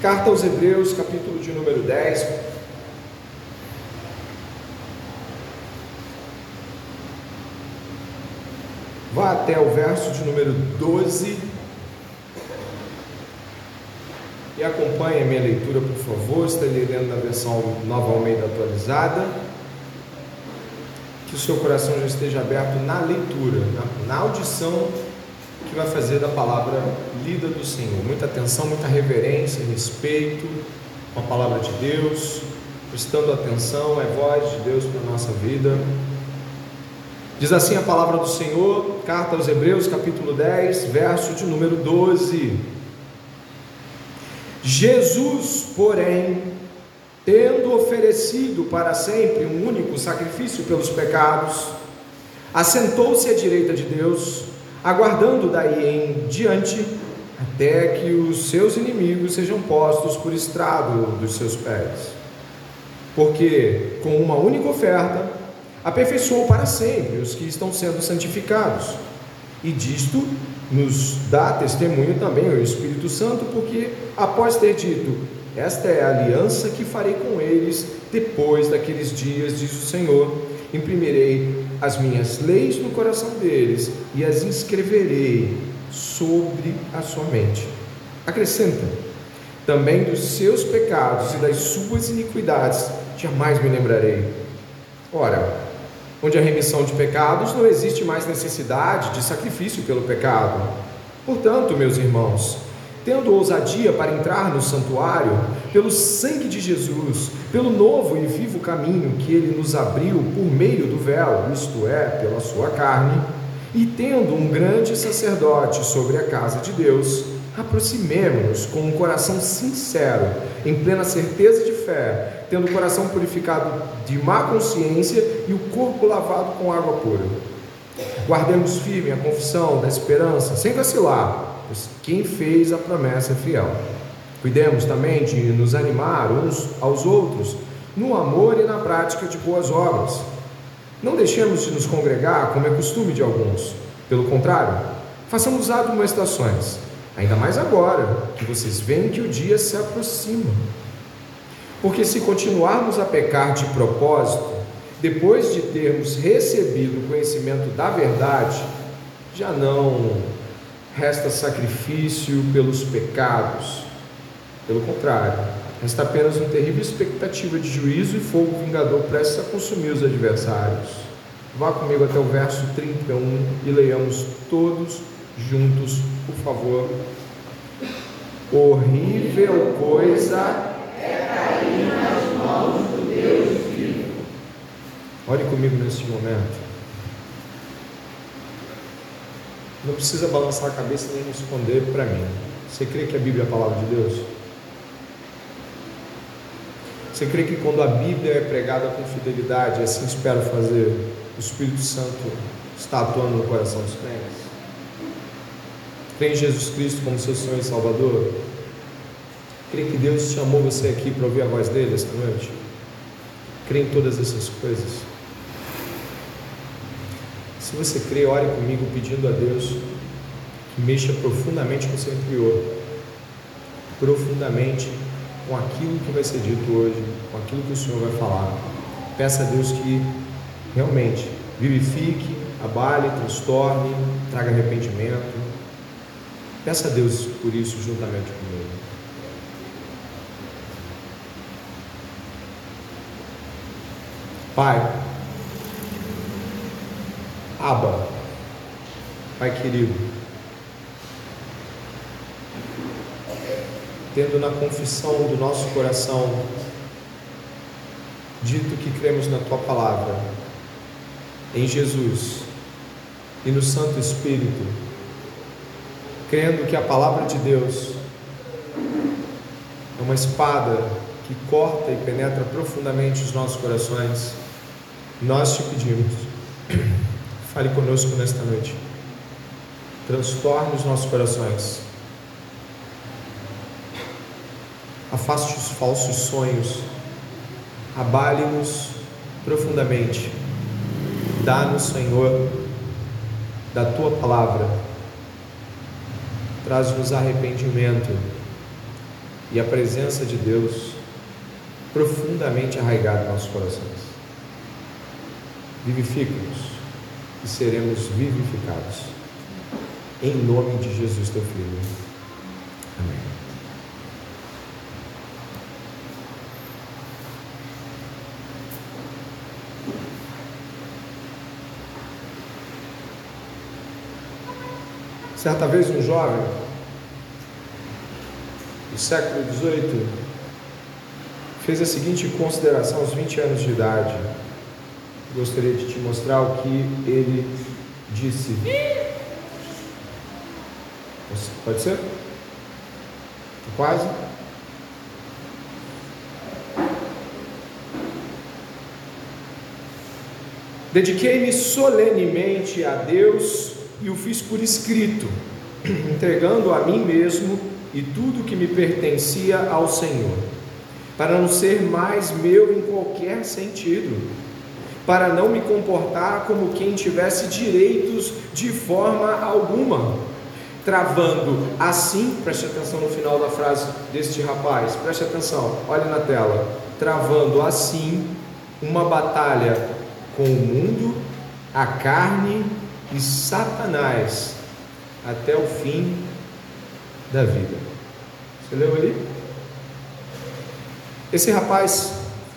Carta aos Hebreus, capítulo de número 10. Vá até o verso de número 12 e acompanhe a minha leitura, por favor. Estarei lendo na versão Nova Almeida atualizada. Que o seu coração já esteja aberto na leitura, na, na audição que vai fazer da palavra lida do Senhor. Muita atenção, muita reverência, respeito com a palavra de Deus, prestando atenção, é voz de Deus para a nossa vida. Diz assim a palavra do Senhor, carta aos Hebreus, capítulo 10, verso de número 12. Jesus, porém, tendo oferecido para sempre um único sacrifício pelos pecados, assentou-se à direita de Deus aguardando daí em diante até que os seus inimigos sejam postos por estrado dos seus pés. Porque com uma única oferta aperfeiçoou para sempre os que estão sendo santificados. E disto nos dá testemunho também o Espírito Santo, porque após ter dito: Esta é a aliança que farei com eles depois daqueles dias, diz o Senhor, imprimirei as minhas leis no coração deles e as inscreverei sobre a sua mente. Acrescenta: também dos seus pecados e das suas iniquidades jamais me lembrarei. Ora, onde a remissão de pecados não existe mais necessidade de sacrifício pelo pecado. Portanto, meus irmãos, tendo ousadia para entrar no santuário, pelo sangue de Jesus, pelo novo e vivo caminho que ele nos abriu por meio do véu, isto é, pela sua carne, e tendo um grande sacerdote sobre a casa de Deus, aproximemo-nos com um coração sincero, em plena certeza de fé, tendo o coração purificado de má consciência e o corpo lavado com água pura. Guardemos firme a confissão da esperança, sem vacilar pois quem fez a promessa é fiel. Cuidemos também de nos animar uns aos outros no amor e na prática de boas obras. Não deixemos de nos congregar como é costume de alguns. Pelo contrário, façamos admoestações, ainda mais agora que vocês veem que o dia se aproxima. Porque se continuarmos a pecar de propósito, depois de termos recebido o conhecimento da verdade, já não resta sacrifício pelos pecados. Pelo contrário, resta apenas uma terrível expectativa de juízo e fogo vingador prestes a consumir os adversários. Vá comigo até o verso 31 e leiamos todos juntos, por favor. Horrível coisa é cair nas mãos do Deus vivo. Olhe comigo neste momento. Não precisa balançar a cabeça nem responder para mim. Você crê que a Bíblia é a palavra de Deus? Você crê que quando a Bíblia é pregada com fidelidade, assim espero fazer, o Espírito Santo está atuando no coração dos crentes? Crê em Jesus Cristo como seu Senhor e Salvador? Crê que Deus chamou você aqui para ouvir a voz dele esta noite? Crê em todas essas coisas? Se você crê, ore comigo pedindo a Deus que mexa profundamente com seu interior, profundamente com aquilo que vai ser dito hoje, com aquilo que o Senhor vai falar. Peça a Deus que realmente vivifique, abale, transtorne, traga arrependimento. Peça a Deus por isso juntamente comigo. Pai, Aba, Pai querido, tendo na confissão do nosso coração dito que cremos na Tua palavra, em Jesus e no Santo Espírito, crendo que a palavra de Deus é uma espada que corta e penetra profundamente os nossos corações, nós te pedimos Fale conosco nesta noite. Transtorne os nossos corações. Afaste os falsos sonhos. Abale-nos profundamente. Dá-nos, Senhor, da tua palavra. Traz-nos arrependimento. e a presença de Deus profundamente arraigada em nossos corações. Vivifica-nos e seremos vivificados. Em nome de Jesus, teu Filho. Amém. Certa vez um jovem do século XVIII fez a seguinte consideração aos 20 anos de idade. Gostaria de te mostrar o que ele disse. Pode ser? Quase? Dediquei-me solenemente a Deus e o fiz por escrito, entregando a mim mesmo e tudo que me pertencia ao Senhor, para não ser mais meu em qualquer sentido, para não me comportar como quem tivesse direitos de forma alguma, travando assim, preste atenção no final da frase deste rapaz, preste atenção, olhe na tela, travando assim uma batalha com o mundo, a carne e Satanás até o fim da vida. Você leu ali? Esse rapaz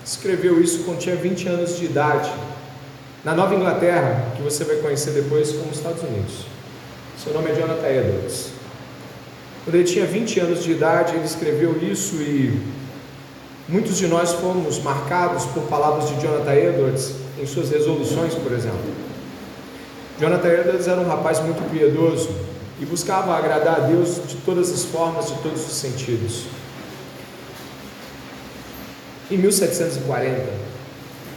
escreveu isso quando tinha 20 anos de idade, na Nova Inglaterra, que você vai conhecer depois como Estados Unidos. Seu nome é Jonathan Edwards. Quando ele tinha 20 anos de idade, ele escreveu isso e muitos de nós fomos marcados por palavras de Jonathan Edwards em suas resoluções, por exemplo. Jonathan Edwards era um rapaz muito piedoso e buscava agradar a Deus de todas as formas, de todos os sentidos. Em 1740,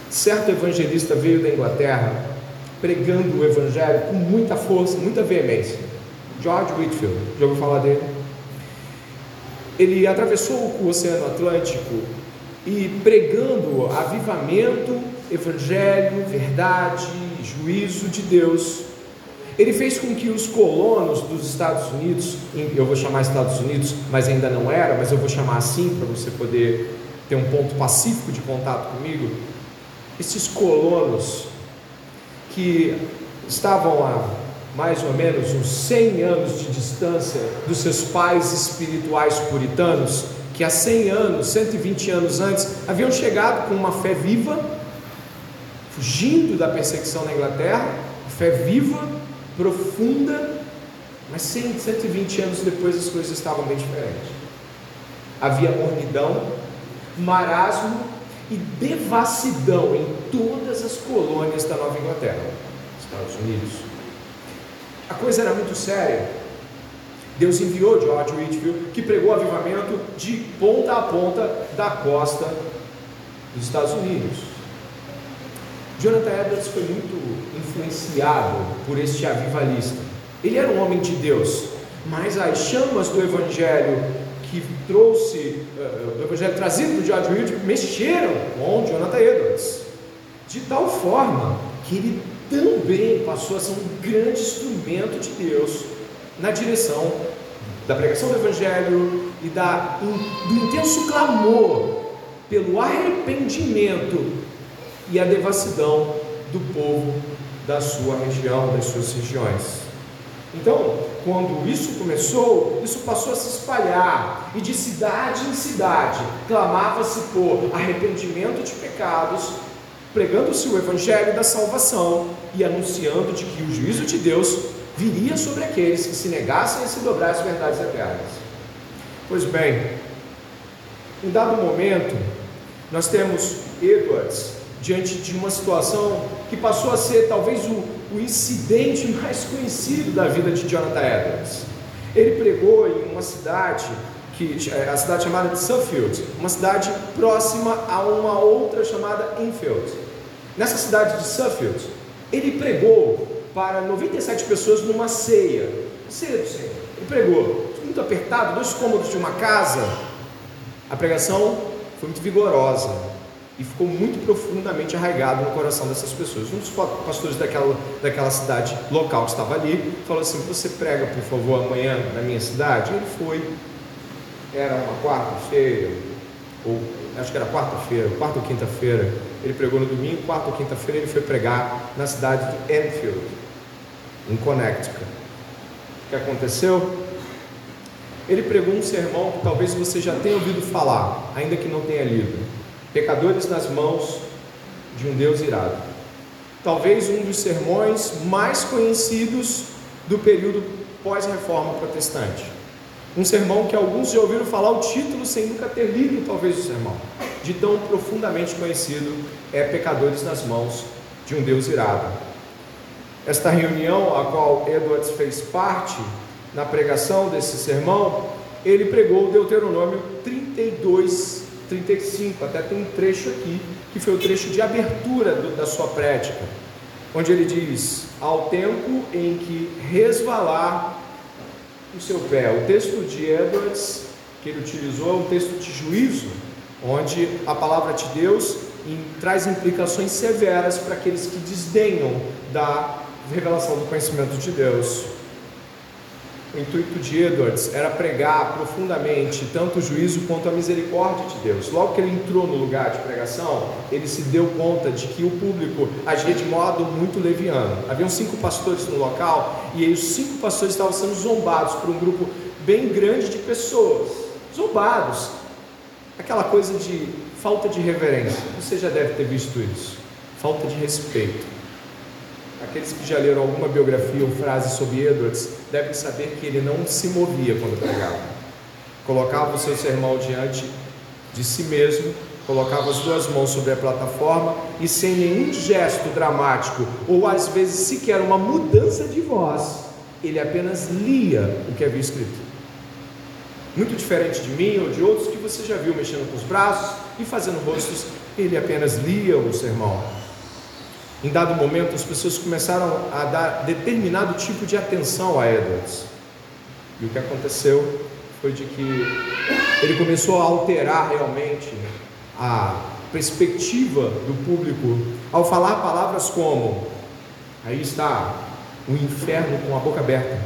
certo evangelista veio da Inglaterra pregando o evangelho com muita força, muita veemência. George Whitfield, já ouviu falar dele? Ele atravessou o Oceano Atlântico e pregando avivamento, evangelho, verdade, juízo de Deus, ele fez com que os colonos dos Estados Unidos, eu vou chamar Estados Unidos, mas ainda não era, mas eu vou chamar assim para você poder ter um ponto pacífico de contato comigo. Esses colonos que estavam a mais ou menos uns 100 anos de distância dos seus pais espirituais puritanos, que há 100 anos, 120 anos antes, haviam chegado com uma fé viva, fugindo da perseguição na Inglaterra, fé viva, profunda, mas 100, 120 anos depois as coisas estavam bem diferentes. Havia mornidão, marasmo e devassidão em todas as colônias da Nova Inglaterra, Estados Unidos. A coisa era muito séria. Deus enviou George Whitfield, que pregou avivamento de ponta a ponta da costa dos Estados Unidos. Jonathan Edwards foi muito influenciado por este avivalista. Ele era um homem de Deus, mas as chamas do Evangelho que trouxe, uh, do Evangelho trazido por George Whitfield, mexeram com Jonathan Edwards, de tal forma que ele também passou a ser um grande instrumento de Deus na direção da pregação do Evangelho e da, do intenso clamor pelo arrependimento e a devassidão do povo da sua região, das suas regiões. Então, quando isso começou, isso passou a se espalhar, e de cidade em cidade clamava-se por arrependimento de pecados, pregando-se o evangelho da salvação e anunciando de que o juízo de Deus viria sobre aqueles que se negassem a se dobrar às verdades eternas. Pois bem, em dado momento, nós temos Edwards diante de uma situação que passou a ser talvez o, o incidente mais conhecido da vida de Jonathan Edwards. Ele pregou em uma cidade que é a cidade chamada de Suffield, uma cidade próxima a uma outra chamada Enfield. Nessa cidade de Suffield, ele pregou para 97 pessoas numa ceia, ceia do Senhor. Ele pregou, muito apertado, dois cômodos de uma casa. A pregação foi muito vigorosa, e ficou muito profundamente arraigado no coração dessas pessoas. Um dos pastores daquela, daquela cidade local que estava ali falou assim: Você prega, por favor, amanhã na minha cidade? Ele foi. era uma quarta-feira, ou acho que era quarta-feira, quarta ou quinta-feira, ele pregou no domingo, quarta ou quinta-feira ele foi pregar na cidade de Enfield, em Connecticut. O que aconteceu? Ele pregou um sermão que talvez você já tenha ouvido falar, ainda que não tenha lido. Pecadores nas mãos de um Deus irado. Talvez um dos sermões mais conhecidos do período pós-reforma protestante. Um sermão que alguns já ouviram falar o título sem nunca ter lido, talvez, o sermão. De tão profundamente conhecido é Pecadores nas Mãos de um Deus Irado. Esta reunião, a qual Edwards fez parte, na pregação desse sermão, ele pregou Deuteronômio 32, 35, até tem um trecho aqui, que foi o trecho de abertura do, da sua prédica, onde ele diz: Ao tempo em que resvalar o seu pé. O texto de Edwards, que ele utilizou, é um texto de juízo, onde a palavra de Deus em, traz implicações severas para aqueles que desdenham da revelação do conhecimento de Deus. O intuito de Edwards era pregar profundamente tanto o juízo quanto a misericórdia de Deus. Logo que ele entrou no lugar de pregação, ele se deu conta de que o público agia de modo muito leviano. Haviam cinco pastores no local e os cinco pastores estavam sendo zombados por um grupo bem grande de pessoas. Zombados. Aquela coisa de falta de reverência. Você já deve ter visto isso. Falta de respeito Aqueles que já leram alguma biografia ou frase sobre Edwards devem saber que ele não se movia quando pregava. Colocava o seu sermão diante de si mesmo, colocava as duas mãos sobre a plataforma e sem nenhum gesto dramático ou às vezes sequer uma mudança de voz, ele apenas lia o que havia escrito. Muito diferente de mim ou de outros que você já viu mexendo com os braços e fazendo rostos, ele apenas lia o sermão. Em dado momento, as pessoas começaram a dar determinado tipo de atenção a Edwards. E o que aconteceu foi de que ele começou a alterar realmente a perspectiva do público ao falar palavras como: aí está o inferno com a boca aberta.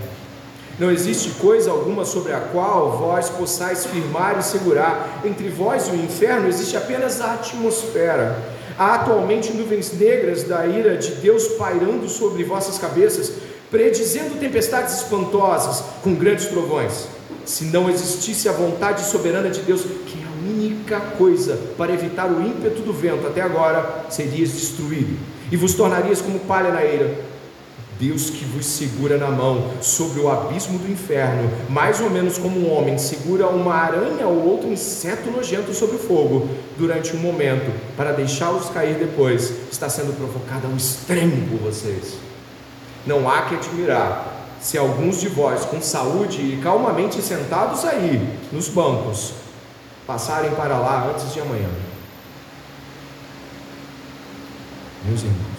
Não existe coisa alguma sobre a qual vós possais firmar e segurar. Entre vós e o inferno existe apenas a atmosfera Há atualmente nuvens negras da ira de Deus pairando sobre vossas cabeças, predizendo tempestades espantosas com grandes trovões. Se não existisse a vontade soberana de Deus, que é a única coisa para evitar o ímpeto do vento até agora, serias destruído e vos tornarias como palha na eira Deus que vos segura na mão sobre o abismo do inferno, mais ou menos como um homem segura uma aranha ou outro inseto nojento sobre o fogo, durante um momento, para deixá-los cair depois, está sendo provocado ao extremo por vocês. Não há que admirar se alguns de vós, com saúde e calmamente sentados aí, nos bancos, passarem para lá antes de amanhã. Meus irmãos,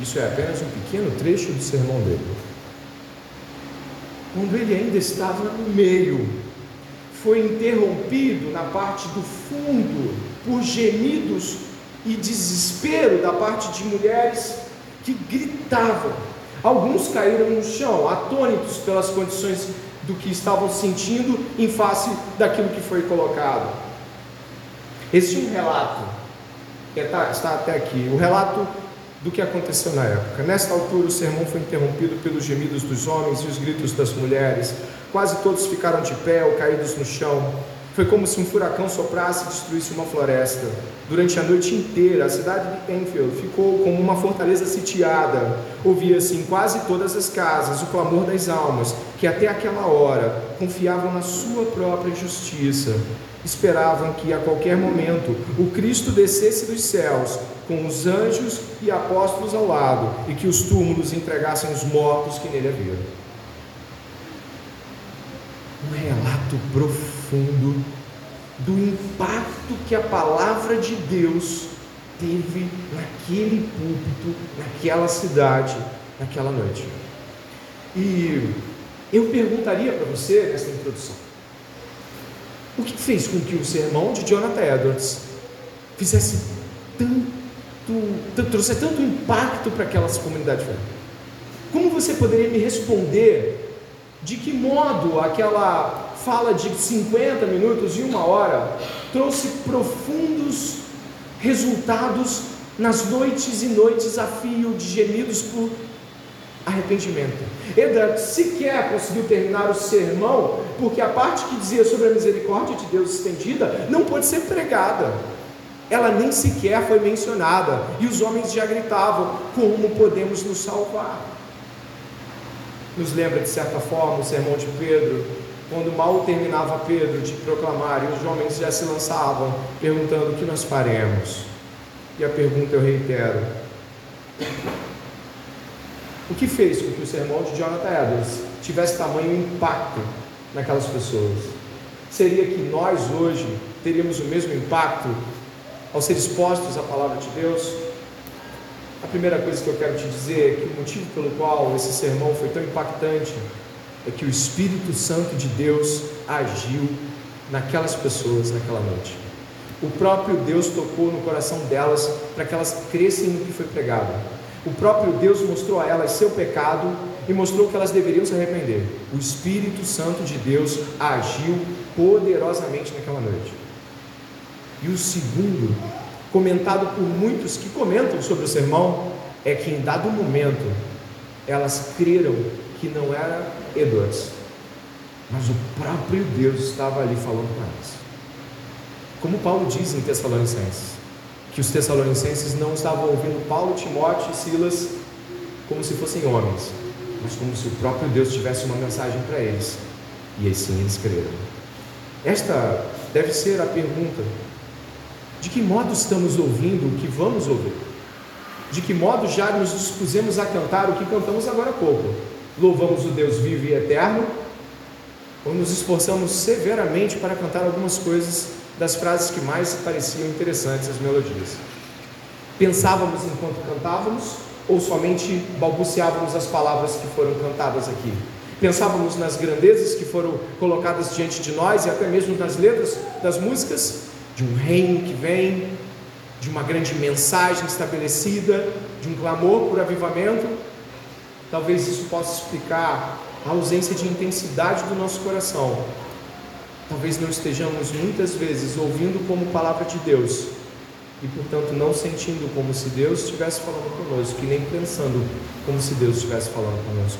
isso é apenas um pequeno trecho do sermão dele. Quando ele ainda estava no meio, foi interrompido na parte do fundo por gemidos e desespero da parte de mulheres que gritavam. Alguns caíram no chão, atônitos pelas condições do que estavam sentindo em face daquilo que foi colocado. Existe um relato, que está, está até aqui, o relato do que aconteceu na época. Nesta altura, o sermão foi interrompido pelos gemidos dos homens e os gritos das mulheres. Quase todos ficaram de pé ou caídos no chão. Foi como se um furacão soprasse e destruísse uma floresta. Durante a noite inteira, a cidade de Enfield ficou como uma fortaleza sitiada. Ouvia-se em quase todas as casas o clamor das almas, que até aquela hora confiavam na sua própria justiça. Esperavam que a qualquer momento o Cristo descesse dos céus com os anjos e apóstolos ao lado e que os túmulos entregassem os mortos que nele havia. Um relato profundo do impacto que a palavra de Deus teve naquele púlpito, naquela cidade, naquela noite. E eu perguntaria para você nessa introdução: o que fez com que o sermão de Jonathan Edwards fizesse tanto tanto, trouxe tanto impacto para aquelas comunidades Como você poderia me responder de que modo aquela fala de 50 minutos e uma hora trouxe profundos resultados nas noites e noites a fio de gemidos por arrependimento. Eda sequer conseguiu terminar o sermão, porque a parte que dizia sobre a misericórdia de Deus estendida não pôde ser pregada. Ela nem sequer foi mencionada, e os homens já gritavam: Como podemos nos salvar? Nos lembra de certa forma o sermão de Pedro, quando mal terminava Pedro de proclamar, e os homens já se lançavam, perguntando: O que nós faremos? E a pergunta eu reitero: o que fez com que o sermão de Jonathan Edwards tivesse tamanho impacto naquelas pessoas? Seria que nós hoje teríamos o mesmo impacto ao ser expostos à palavra de Deus? A primeira coisa que eu quero te dizer é que o motivo pelo qual esse sermão foi tão impactante é que o Espírito Santo de Deus agiu naquelas pessoas naquela noite. O próprio Deus tocou no coração delas para que elas crescem no que foi pregado. O próprio Deus mostrou a elas seu pecado e mostrou que elas deveriam se arrepender. O Espírito Santo de Deus agiu poderosamente naquela noite. E o segundo, comentado por muitos que comentam sobre o sermão, é que em dado momento elas creram que não era Edwards, mas o próprio Deus estava ali falando com elas. Como Paulo diz em Tessalonicenses, que os tessalonicenses não estavam ouvindo Paulo, Timóteo e Silas como se fossem homens, mas como se o próprio Deus tivesse uma mensagem para eles. E assim eles creram. Esta deve ser a pergunta: de que modo estamos ouvindo o que vamos ouvir? De que modo já nos dispusemos a cantar o que cantamos agora há pouco? Louvamos o Deus vivo e eterno? Ou nos esforçamos severamente para cantar algumas coisas das frases que mais pareciam interessantes as melodias. Pensávamos enquanto cantávamos ou somente balbuciávamos as palavras que foram cantadas aqui? Pensávamos nas grandezas que foram colocadas diante de nós e até mesmo nas letras das músicas, de um reino que vem, de uma grande mensagem estabelecida, de um clamor por avivamento. Talvez isso possa explicar a ausência de intensidade do nosso coração talvez não estejamos muitas vezes ouvindo como palavra de Deus e, portanto, não sentindo como se Deus estivesse falando conosco, e nem pensando como se Deus estivesse falando conosco.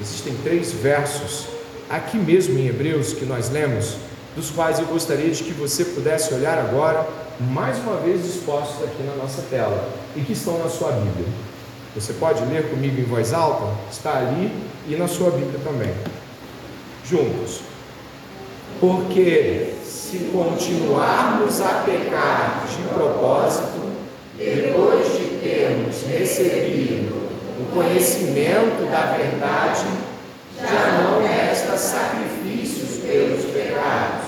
Existem três versos aqui mesmo em Hebreus que nós lemos, dos quais eu gostaria de que você pudesse olhar agora, mais uma vez expostos aqui na nossa tela e que estão na sua Bíblia. Você pode ler comigo em voz alta? Está ali e na sua Bíblia também. Juntos. Porque se continuarmos a pecar de propósito, depois de termos recebido o conhecimento da verdade, já não resta sacrifícios pelos pecados.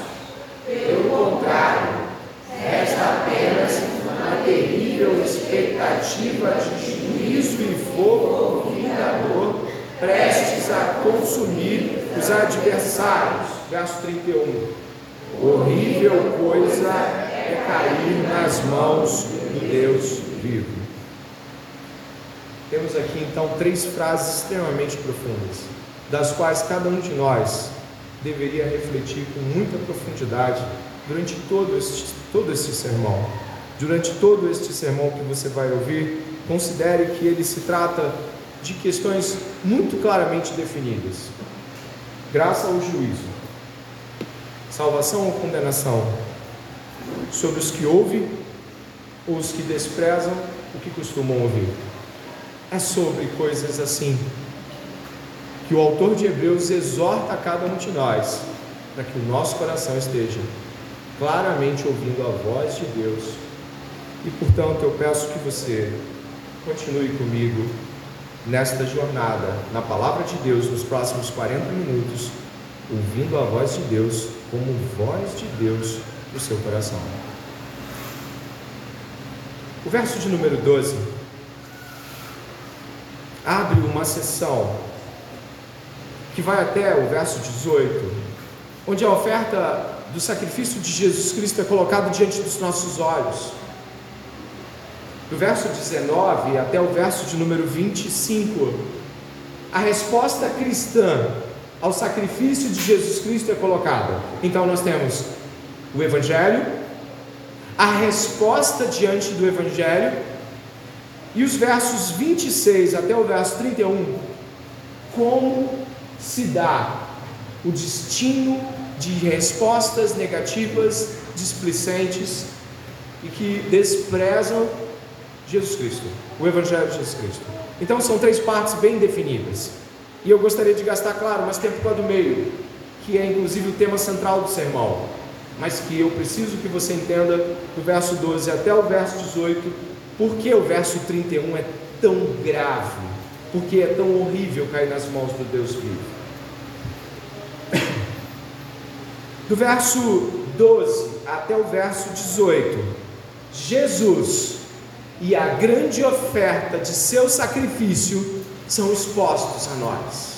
Pelo contrário, resta apenas uma terrível expectativa de juízo e fogo vingador prestes a consumir os adversários verso 31. Horrível coisa é cair nas mãos do Deus vivo. Temos aqui então três frases extremamente profundas, das quais cada um de nós deveria refletir com muita profundidade durante todo este, todo este sermão. Durante todo este sermão que você vai ouvir, considere que ele se trata de questões muito claramente definidas. Graça ao juízo, salvação ou condenação? Sobre os que ouvem ou os que desprezam o que costumam ouvir? É sobre coisas assim que o autor de Hebreus exorta a cada um de nós para que o nosso coração esteja claramente ouvindo a voz de Deus. E portanto, eu peço que você continue comigo nesta jornada na palavra de Deus nos próximos 40 minutos, ouvindo a voz de Deus como voz de Deus no seu coração. O verso de número 12 abre uma sessão que vai até o verso 18, onde a oferta do sacrifício de Jesus Cristo é colocada diante dos nossos olhos. Do verso 19 até o verso de número 25, a resposta cristã ao sacrifício de Jesus Cristo é colocada. Então nós temos o Evangelho, a resposta diante do Evangelho, e os versos 26 até o verso 31, como se dá o destino de respostas negativas, displicentes e que desprezam Jesus Cristo, o Evangelho de Jesus Cristo. Então são três partes bem definidas. E eu gostaria de gastar, claro, mais tempo com a do meio, que é inclusive o tema central do sermão, mas que eu preciso que você entenda do verso 12 até o verso 18, porque o verso 31 é tão grave, porque é tão horrível cair nas mãos do Deus vivo. Do verso 12 até o verso 18, Jesus e a grande oferta de seu sacrifício são expostos a nós.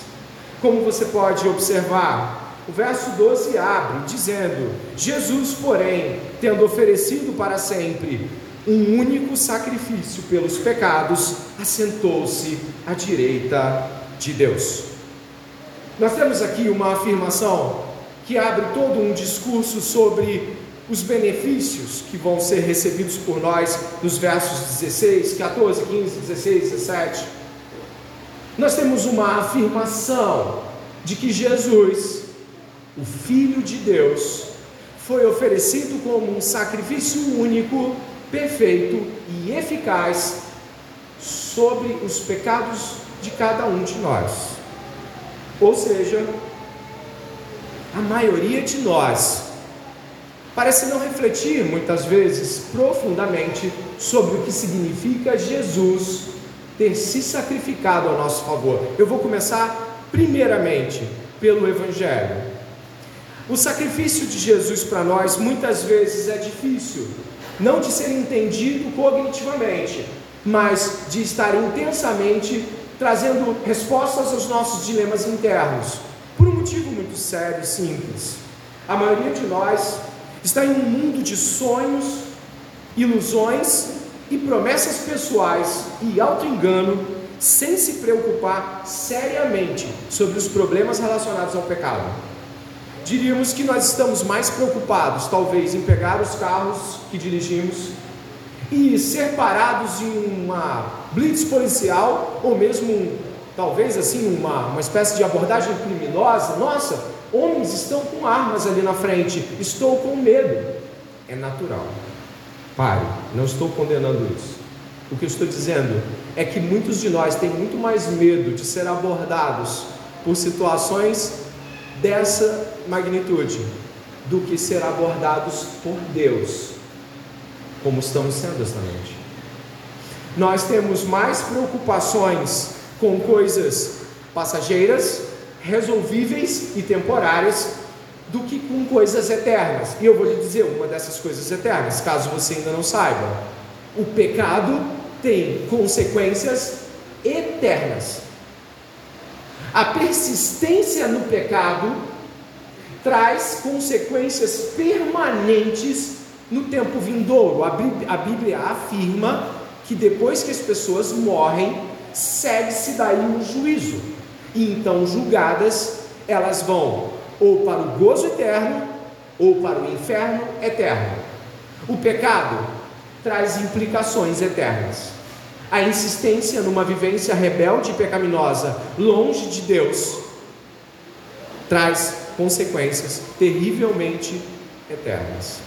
Como você pode observar, o verso 12 abre dizendo: Jesus, porém, tendo oferecido para sempre um único sacrifício pelos pecados, assentou-se à direita de Deus. Nós temos aqui uma afirmação que abre todo um discurso sobre os benefícios que vão ser recebidos por nós nos versos 16, 14, 15, 16, 17. Nós temos uma afirmação de que Jesus, o Filho de Deus, foi oferecido como um sacrifício único, perfeito e eficaz sobre os pecados de cada um de nós. Ou seja, a maioria de nós parece não refletir muitas vezes profundamente sobre o que significa Jesus ter se sacrificado a nosso favor. Eu vou começar primeiramente pelo Evangelho. O sacrifício de Jesus para nós muitas vezes é difícil, não de ser entendido cognitivamente, mas de estar intensamente trazendo respostas aos nossos dilemas internos por um motivo muito sério e simples. A maioria de nós está em um mundo de sonhos, ilusões e promessas pessoais e auto-engano, sem se preocupar seriamente sobre os problemas relacionados ao pecado. Diríamos que nós estamos mais preocupados, talvez, em pegar os carros que dirigimos e ser parados em uma blitz policial ou mesmo talvez assim uma, uma espécie de abordagem criminosa. Nossa, homens estão com armas ali na frente, estou com medo. É natural. Pare, não estou condenando isso. O que eu estou dizendo é que muitos de nós têm muito mais medo de ser abordados por situações dessa magnitude do que ser abordados por Deus, como estamos sendo esta noite. Nós temos mais preocupações com coisas passageiras, resolvíveis e temporárias, do que com coisas eternas. E eu vou lhe dizer uma dessas coisas eternas, caso você ainda não saiba. O pecado tem consequências eternas. A persistência no pecado traz consequências permanentes no tempo vindouro. A Bíblia, afirma que depois que as pessoas morrem, segue-se daí um juízo. E então, julgadas, elas vão ou para o gozo eterno ou para o inferno eterno. O pecado traz implicações eternas. A insistência numa vivência rebelde e pecaminosa, longe de Deus, traz consequências terrivelmente eternas.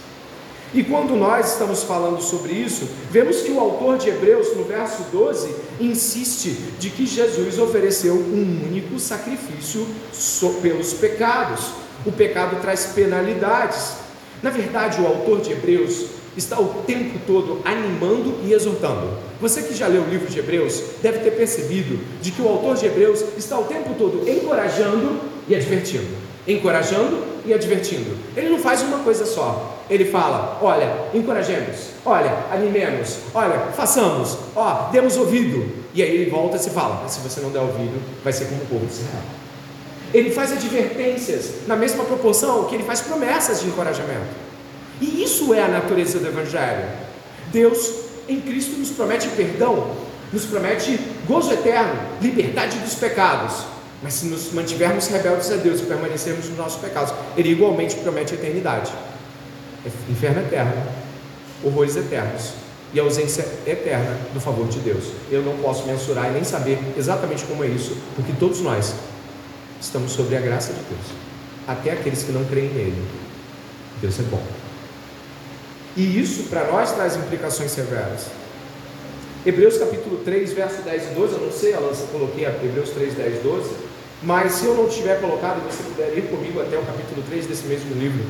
E quando nós estamos falando sobre isso, vemos que o autor de Hebreus, no verso 12, insiste de que Jesus ofereceu um único sacrifício pelos pecados. O pecado traz penalidades. Na verdade, o autor de Hebreus está o tempo todo animando e exortando. Você que já leu o livro de Hebreus deve ter percebido de que o autor de Hebreus está o tempo todo encorajando e advertindo, encorajando e advertindo. Ele não faz uma coisa só. Ele fala: olha, encorajemos, olha, animemos, olha, façamos, ó, demos ouvido. E aí ele volta e se fala: se você não der ouvido, vai ser como o povo de Israel. Ele faz advertências na mesma proporção que ele faz promessas de encorajamento. E isso é a natureza do Evangelho. Deus em Cristo nos promete perdão, nos promete gozo eterno, liberdade dos pecados. Mas se nos mantivermos rebeldes a Deus e permanecermos nos nossos pecados, Ele igualmente promete eternidade inferno eterno, horrores eternos e ausência eterna do favor de Deus. Eu não posso mensurar e nem saber exatamente como é isso, porque todos nós estamos sobre a graça de Deus, até aqueles que não creem nele. Deus é bom. E isso para nós traz implicações severas. Hebreus capítulo 3, verso 10 e 12, eu não sei, Alan, se eu coloquei Hebreus 3, 10 e 12, mas se eu não tiver colocado, você puder ir comigo até o capítulo 3 desse mesmo livro.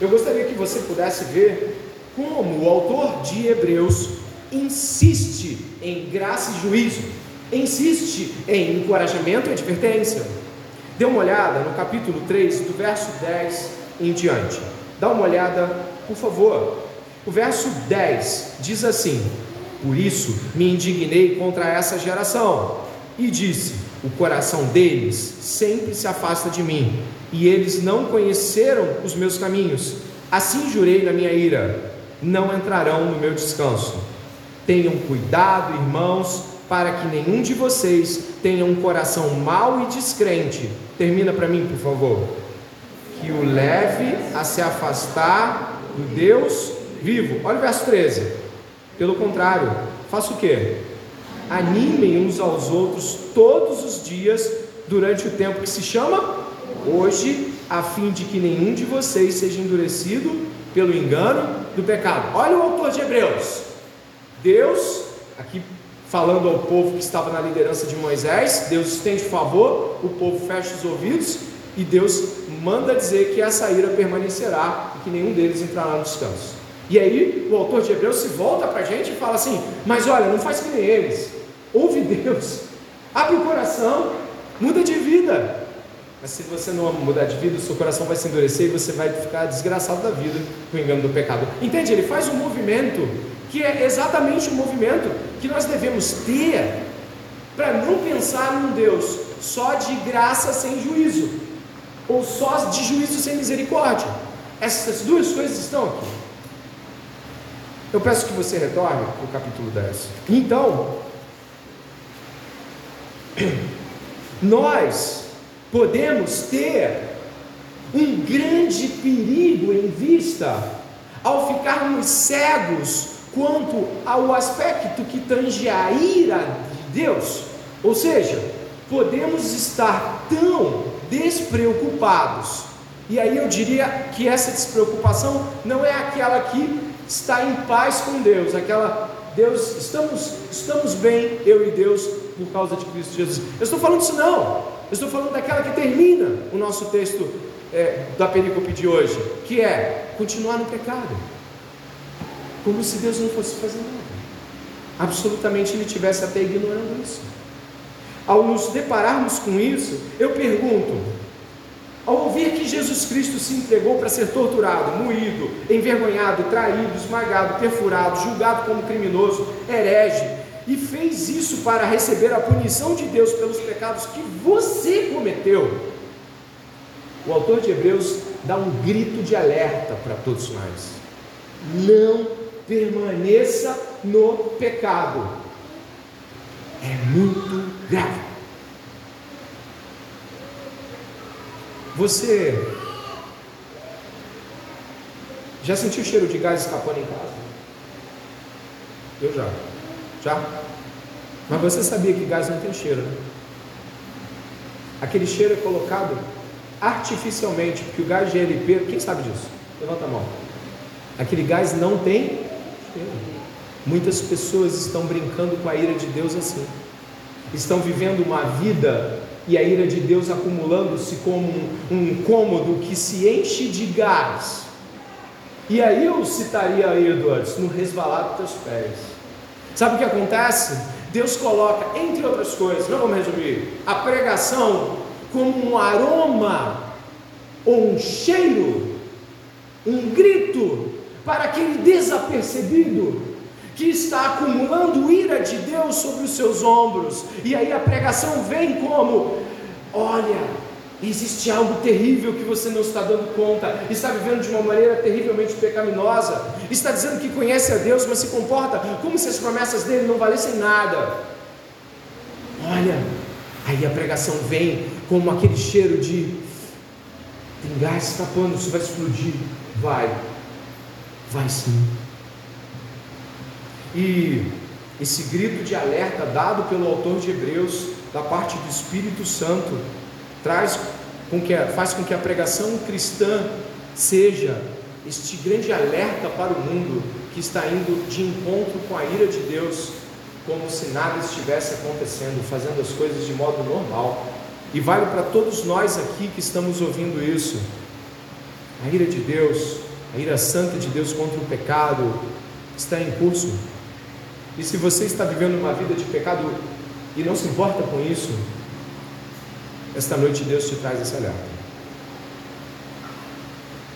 Eu gostaria que você pudesse ver como o autor de Hebreus insiste em graça e juízo, insiste em encorajamento e advertência. Dê uma olhada no capítulo 3, do verso 10 em diante. Dá uma olhada, por favor. O verso 10 diz assim: Por isso me indignei contra essa geração e disse: O coração deles sempre se afasta de mim e eles não conheceram os meus caminhos. Assim jurei na minha ira: não entrarão no meu descanso. Tenham cuidado, irmãos, para que nenhum de vocês tenha um coração mau e descrente. Termina para mim, por favor. Que o leve a se afastar do Deus vivo. Olha o verso 13. Pelo contrário, faça o que? Animem uns aos outros todos os dias durante o tempo que se chama hoje, a fim de que nenhum de vocês seja endurecido pelo engano do pecado. Olha o autor de Hebreus. Deus, aqui falando ao povo que estava na liderança de Moisés, Deus estende favor, o povo fecha os ouvidos e Deus manda dizer que essa ira permanecerá e que nenhum deles entrará no descanso. E aí o autor de Hebreus se volta para a gente e fala assim: Mas olha, não faz que nem eles, ouve Deus, abre o coração, muda de vida, mas se você não mudar de vida, o seu coração vai se endurecer e você vai ficar desgraçado da vida com o engano do pecado. Entende? Ele faz um movimento que é exatamente o movimento que nós devemos ter para não pensar num Deus só de graça sem juízo, ou só de juízo sem misericórdia. Essas duas coisas estão aqui. Eu peço que você retorne para o capítulo 10. Então, nós podemos ter um grande perigo em vista ao ficarmos cegos quanto ao aspecto que tange a ira de Deus. Ou seja, podemos estar tão despreocupados. E aí eu diria que essa despreocupação não é aquela que está em paz com Deus, aquela Deus, estamos, estamos bem, eu e Deus, por causa de Cristo Jesus. Eu estou falando isso não. Eu estou falando daquela que termina o nosso texto é, da perícope de hoje, que é continuar no pecado, como se Deus não fosse fazer nada, absolutamente ele tivesse até ignorando isso. Ao nos depararmos com isso, eu pergunto: ao ouvir que Jesus Cristo se entregou para ser torturado, moído, envergonhado, traído, esmagado, perfurado, julgado como criminoso, herege, e fez isso para receber a punição de Deus pelos pecados que você cometeu. O autor de Hebreus dá um grito de alerta para todos nós: não permaneça no pecado. É muito grave. Você já sentiu o cheiro de gás escapando em casa? Eu já. Já? Mas você sabia que gás não tem cheiro, né? Aquele cheiro é colocado artificialmente, porque o gás GLP, quem sabe disso? Levanta a mão. Aquele gás não tem. Muitas pessoas estão brincando com a ira de Deus assim. Estão vivendo uma vida e a ira de Deus acumulando-se como um, um cômodo que se enche de gás. E aí eu citaria Edwards no resvalar dos teus pés. Sabe o que acontece? Deus coloca, entre outras coisas, não vamos resumir, a pregação como um aroma, ou um cheiro, um grito para aquele desapercebido que está acumulando ira de Deus sobre os seus ombros. E aí a pregação vem como: olha, Existe algo terrível que você não está dando conta, está vivendo de uma maneira terrivelmente pecaminosa, está dizendo que conhece a Deus, mas se comporta como se as promessas dele não valessem nada. Olha, aí a pregação vem como aquele cheiro de tem gás escapando, isso vai explodir. Vai, vai sim. E esse grito de alerta dado pelo autor de Hebreus, da parte do Espírito Santo, traz com que faz com que a pregação cristã seja este grande alerta para o mundo que está indo de encontro com a ira de Deus, como se nada estivesse acontecendo, fazendo as coisas de modo normal. E vale para todos nós aqui que estamos ouvindo isso. A ira de Deus, a ira santa de Deus contra o pecado está em curso. E se você está vivendo uma vida de pecado e não se importa com isso, esta noite Deus te traz esse alerta.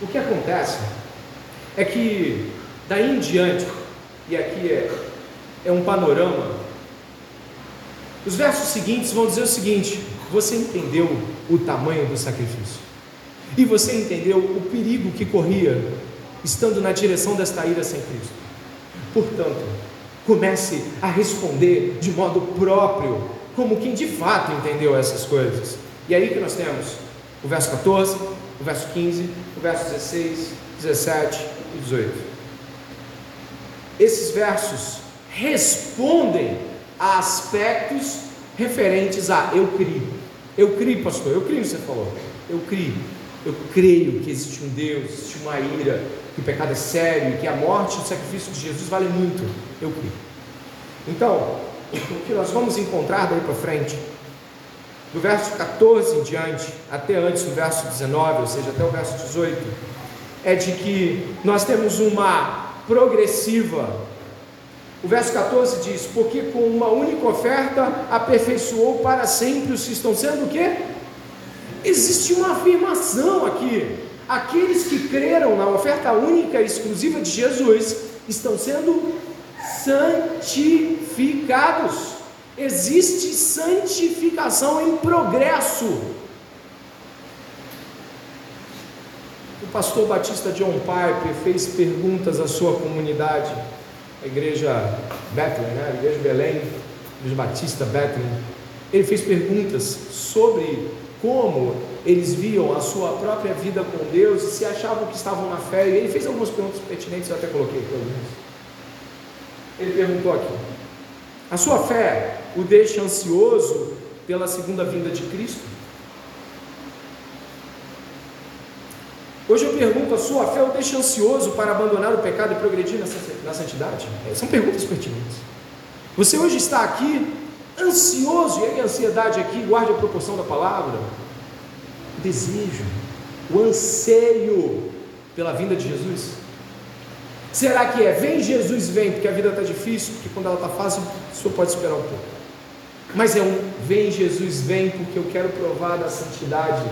O que acontece é que daí em diante, e aqui é, é um panorama, os versos seguintes vão dizer o seguinte: você entendeu o tamanho do sacrifício, e você entendeu o perigo que corria estando na direção desta ira sem Cristo. Portanto, comece a responder de modo próprio, como quem de fato entendeu essas coisas. E aí que nós temos o verso 14, o verso 15, o verso 16, 17 e 18. Esses versos respondem a aspectos referentes a eu crio. Eu crio, pastor, eu crio, você falou. Eu crio. Eu creio que existe um Deus, existe uma ira, que o pecado é sério, que a morte e o sacrifício de Jesus vale muito. Eu creio. Então, o que nós vamos encontrar daí para frente do verso 14 em diante, até antes do verso 19, ou seja, até o verso 18, é de que nós temos uma progressiva. O verso 14 diz: Porque com uma única oferta aperfeiçoou para sempre os que estão sendo o quê? Existe uma afirmação aqui. Aqueles que creram na oferta única e exclusiva de Jesus estão sendo santificados. Existe santificação em progresso. O pastor batista John Piper fez perguntas à sua comunidade, a igreja Bethlehem, né? a igreja Belém, a igreja batista Bethlehem. Ele fez perguntas sobre como eles viam a sua própria vida com Deus e se achavam que estavam na fé. E ele fez algumas perguntas pertinentes, eu até coloquei aqui algumas. Ele perguntou aqui: a sua fé o deixa ansioso pela segunda vinda de Cristo? Hoje eu pergunto: a sua fé o deixa ansioso para abandonar o pecado e progredir na santidade? É, são perguntas pertinentes. Você hoje está aqui ansioso, e a ansiedade aqui, guarde a proporção da palavra, desejo, o anseio pela vinda de Jesus? Será que é vem Jesus, vem, porque a vida está difícil, porque quando ela está fácil, o senhor pode esperar um pouco. Mas é um vem Jesus, vem, porque eu quero provar da santidade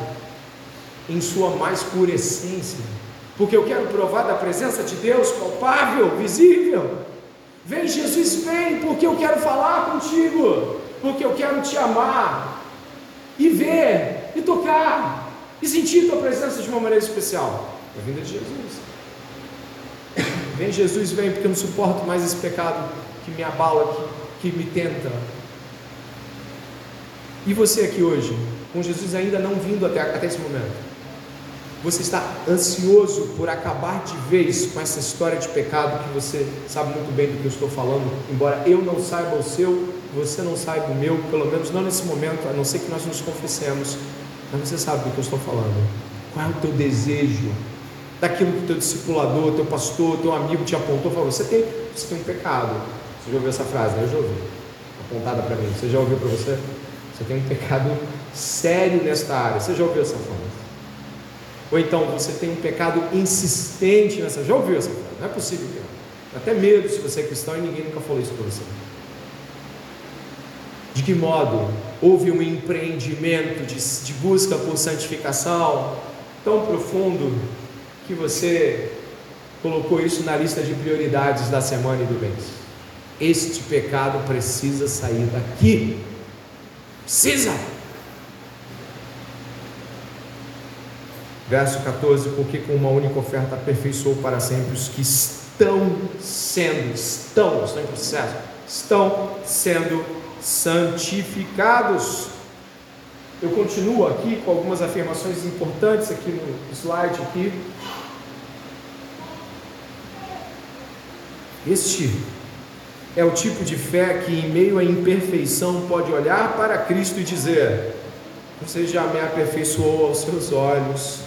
em sua mais pura essência, porque eu quero provar da presença de Deus palpável, visível. Vem Jesus, vem, porque eu quero falar contigo, porque eu quero te amar e ver e tocar e sentir tua presença de uma maneira especial. A vinda de Jesus. Vem Jesus, vem, porque eu não suporto mais esse pecado que me abala, que, que me tenta. E você aqui hoje, com Jesus ainda não vindo até, até esse momento, você está ansioso por acabar de vez com essa história de pecado que você sabe muito bem do que eu estou falando, embora eu não saiba o seu, você não saiba o meu, pelo menos não nesse momento, a não ser que nós nos confessemos, mas você sabe do que eu estou falando. Qual é o teu desejo? daquilo que teu discipulador, teu pastor, teu amigo te apontou, falou, você tem, você tem um pecado. Você já ouviu essa frase? Eu já ouvi. Apontada para mim. Você já ouviu para você? Você tem um pecado sério nesta área. Você já ouviu essa frase? Ou então você tem um pecado insistente nessa. Já ouviu essa frase? Não é possível que Até medo se você é cristão e ninguém nunca falou isso para você. De que modo houve um empreendimento de, de busca por santificação tão profundo que você colocou isso na lista de prioridades da semana e do mês. Este pecado precisa sair daqui. Precisa. Verso 14: Porque com uma única oferta aperfeiçoou para sempre os que estão sendo, estão, estão em processo, estão sendo santificados. Eu continuo aqui com algumas afirmações importantes aqui no slide aqui. Este é o tipo de fé que, em meio à imperfeição, pode olhar para Cristo e dizer: Você já me aperfeiçoou aos seus olhos,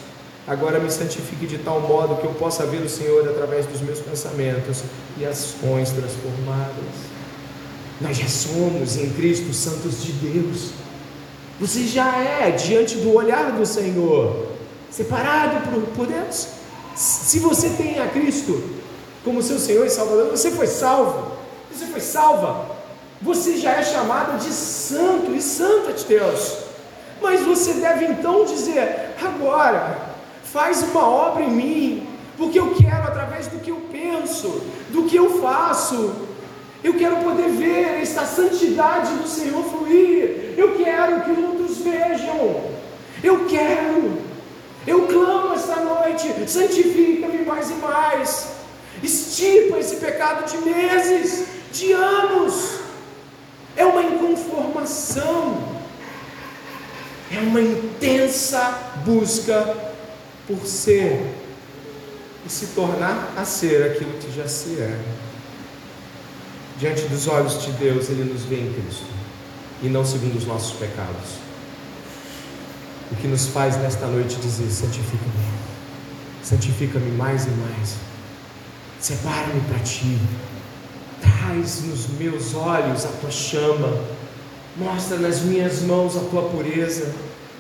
agora me santifique de tal modo que eu possa ver o Senhor através dos meus pensamentos e ações transformadas. Nós já somos em Cristo santos de Deus. Você já é diante do olhar do Senhor, separado por, por Deus. Se você tem a Cristo como seu Senhor e Salvador, você foi salvo você foi salva, você já é chamado de santo e santa de Deus. Mas você deve então dizer: agora, faz uma obra em mim, porque eu quero, através do que eu penso, do que eu faço, eu quero poder ver esta santidade do Senhor fluir. Eu quero que outros vejam. Eu quero. Eu clamo esta noite: santifica-me mais e mais. Estipa esse pecado de meses de anos. É uma inconformação, é uma intensa busca por ser e se tornar a ser aquilo que já se é. Diante dos olhos de Deus, Ele nos vê em Cristo e não segundo os nossos pecados. O que nos faz nesta noite dizer: santifica-me, santifica-me mais e mais, separa-me para ti, traz nos meus olhos a tua chama, mostra nas minhas mãos a tua pureza,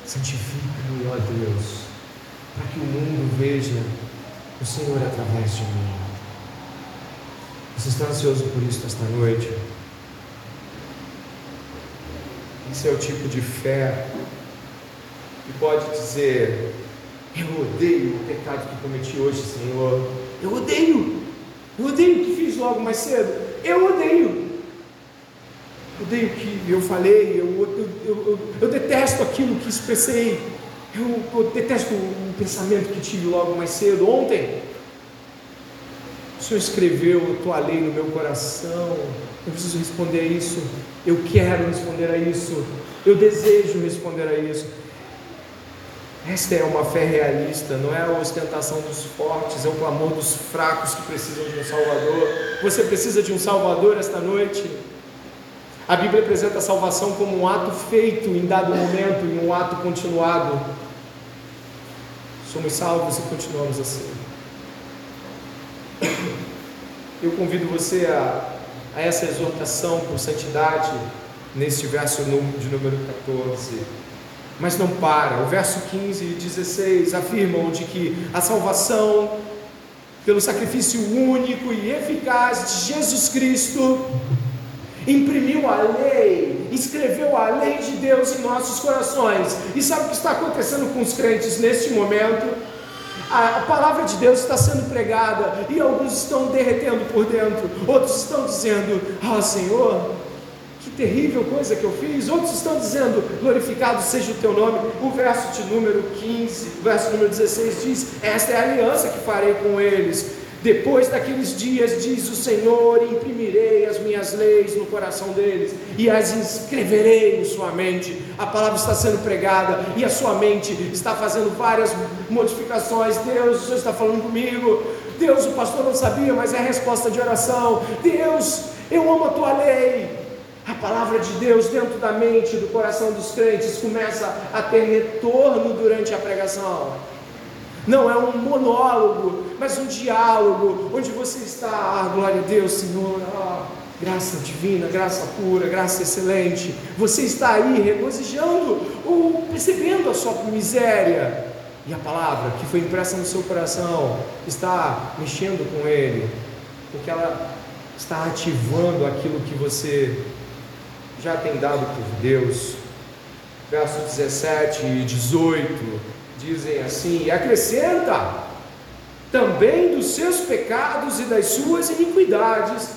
santifica-me, ó Deus, para que o mundo veja o Senhor através de mim. Você está ansioso por isso esta noite? Esse é o tipo de fé que pode dizer: Eu odeio o pecado que cometi hoje, Senhor. Eu odeio. Eu odeio o que fiz logo mais cedo. Eu odeio. Odeio o que eu falei, eu, eu, eu, eu, detesto aquilo que expressei, eu, eu detesto o pensamento que tive logo mais cedo, ontem. O Senhor escreveu a tua lei no meu coração, eu preciso responder a isso, eu quero responder a isso, eu desejo responder a isso. Esta é uma fé realista, não é a ostentação dos fortes, é o clamor dos fracos que precisam de um Salvador. Você precisa de um Salvador esta noite? A Bíblia apresenta a salvação como um ato feito em dado momento e um ato continuado. Somos salvos e continuamos assim. Eu convido você a, a essa exortação por santidade neste verso de número 14 mas não para. O verso 15 e 16 afirmam de que a salvação, pelo sacrifício único e eficaz de Jesus Cristo, imprimiu a lei, escreveu a lei de Deus em nossos corações. E sabe o que está acontecendo com os crentes neste momento? A palavra de Deus está sendo pregada e alguns estão derretendo por dentro, outros estão dizendo: Ah, Senhor, que terrível coisa que eu fiz. Outros estão dizendo: Glorificado seja o teu nome. O verso de número 15, o verso número 16 diz: Esta é a aliança que farei com eles. Depois daqueles dias, diz o Senhor, imprimirei as minhas leis no coração deles e as inscreverei em sua mente. A palavra está sendo pregada e a sua mente está fazendo várias modificações. Deus, o Senhor está falando comigo. Deus, o pastor não sabia, mas é a resposta de oração. Deus, eu amo a tua lei. A palavra de Deus dentro da mente, do coração dos crentes começa a ter retorno durante a pregação. Não é um monólogo, mas um diálogo, onde você está, ah, glória a Deus, Senhor, ah, graça divina, graça pura, graça excelente. Você está aí regozijando ou percebendo a sua miséria. E a palavra que foi impressa no seu coração está mexendo com ele, porque ela está ativando aquilo que você já tem dado por Deus. Verso 17 e 18 dizem assim: e acrescenta também dos seus pecados e das suas iniquidades,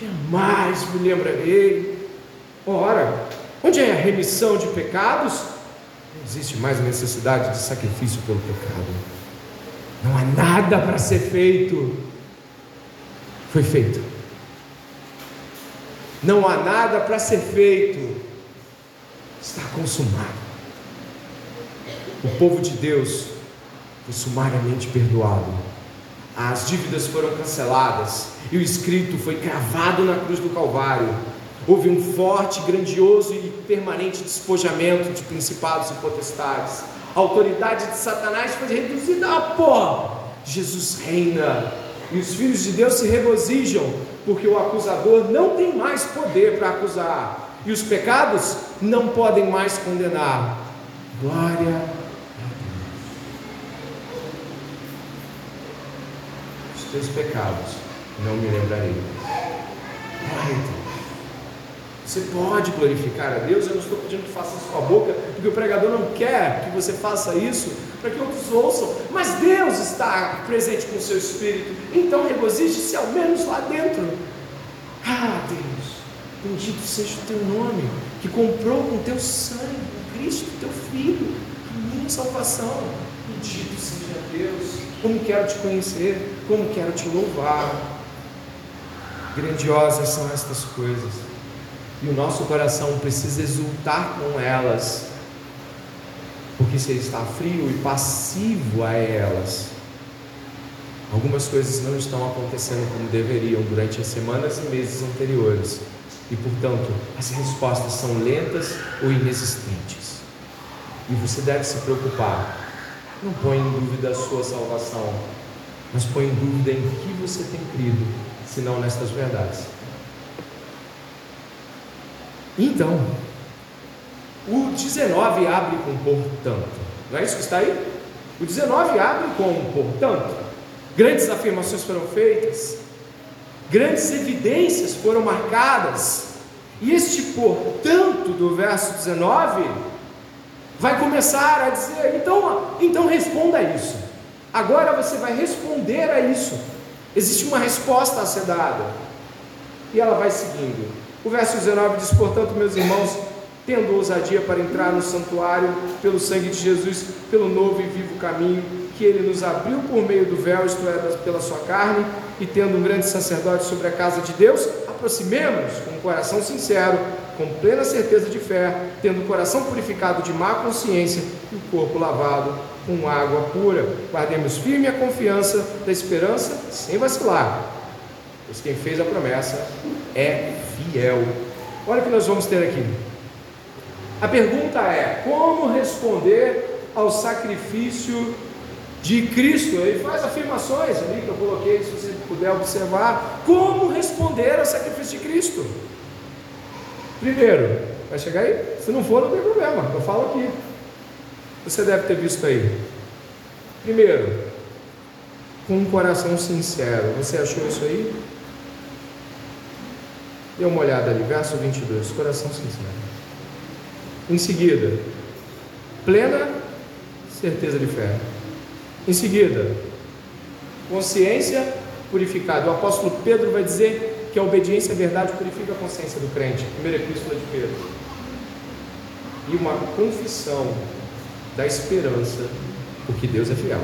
jamais me lembrarei. Ora, onde é a remissão de pecados? Não existe mais necessidade de sacrifício pelo pecado. Não há nada para ser feito. Foi feito. Não há nada para ser feito. Está consumado. O povo de Deus foi sumariamente perdoado. As dívidas foram canceladas e o escrito foi cravado na cruz do Calvário. Houve um forte, grandioso e permanente despojamento de principados e potestades. A autoridade de Satanás foi reduzida a pó. Jesus reina e os filhos de Deus se regozijam, porque o acusador não tem mais poder para acusar e os pecados não podem mais condenar. Glória Teus pecados não me lembrarei. Glória a Deus. Você pode glorificar a Deus, eu não estou pedindo que faça isso com a boca, porque o pregador não quer que você faça isso para que outros ouçam, mas Deus está presente com o seu espírito, então regozije-se ao menos lá dentro. Ah, Deus, bendito seja o teu nome, que comprou com teu sangue, com Cristo, teu Filho, a minha salvação. Bendito seja Deus, como quero te conhecer, como quero te louvar. Grandiosas são estas coisas e o nosso coração precisa exultar com elas, porque se ele está frio e passivo a elas, algumas coisas não estão acontecendo como deveriam durante as semanas e meses anteriores, e portanto as respostas são lentas ou inexistentes. E você deve se preocupar. Não põe em dúvida a sua salvação, mas põe em dúvida em que você tem crido, se não nestas verdades. Então, o 19 abre com portanto. Não é isso que está aí? O 19 abre com portanto. Grandes afirmações foram feitas, grandes evidências foram marcadas. E este portanto do verso 19 vai começar a dizer: então, então responda a isso. Agora você vai responder a isso. Existe uma resposta a ser dada. E ela vai seguindo. O verso 19 diz: Portanto, meus irmãos, tendo ousadia para entrar no santuário pelo sangue de Jesus, pelo novo e vivo caminho que ele nos abriu por meio do véu, isto é, pela sua carne, e tendo um grande sacerdote sobre a casa de Deus, aproximemos-nos com um coração sincero, com plena certeza de fé, tendo o coração purificado de má consciência e o corpo lavado com água pura. Guardemos firme a confiança da esperança sem vacilar, pois quem fez a promessa é fiel. Olha o que nós vamos ter aqui. A pergunta é: como responder ao sacrifício de Cristo? Ele faz afirmações ali que eu coloquei, se você puder observar. Como responder ao sacrifício de Cristo? Primeiro, vai chegar aí? Se não for, não tem problema, eu falo aqui. Você deve ter visto aí. Primeiro, com um coração sincero. Você achou isso aí? Dê uma olhada ali, verso 22, coração sincero. Em seguida, plena certeza de fé. Em seguida, consciência purificada. O apóstolo Pedro vai dizer que a obediência à verdade purifica a consciência do crente. Primeira epístola de Pedro. E uma confissão da esperança, porque Deus é fiel.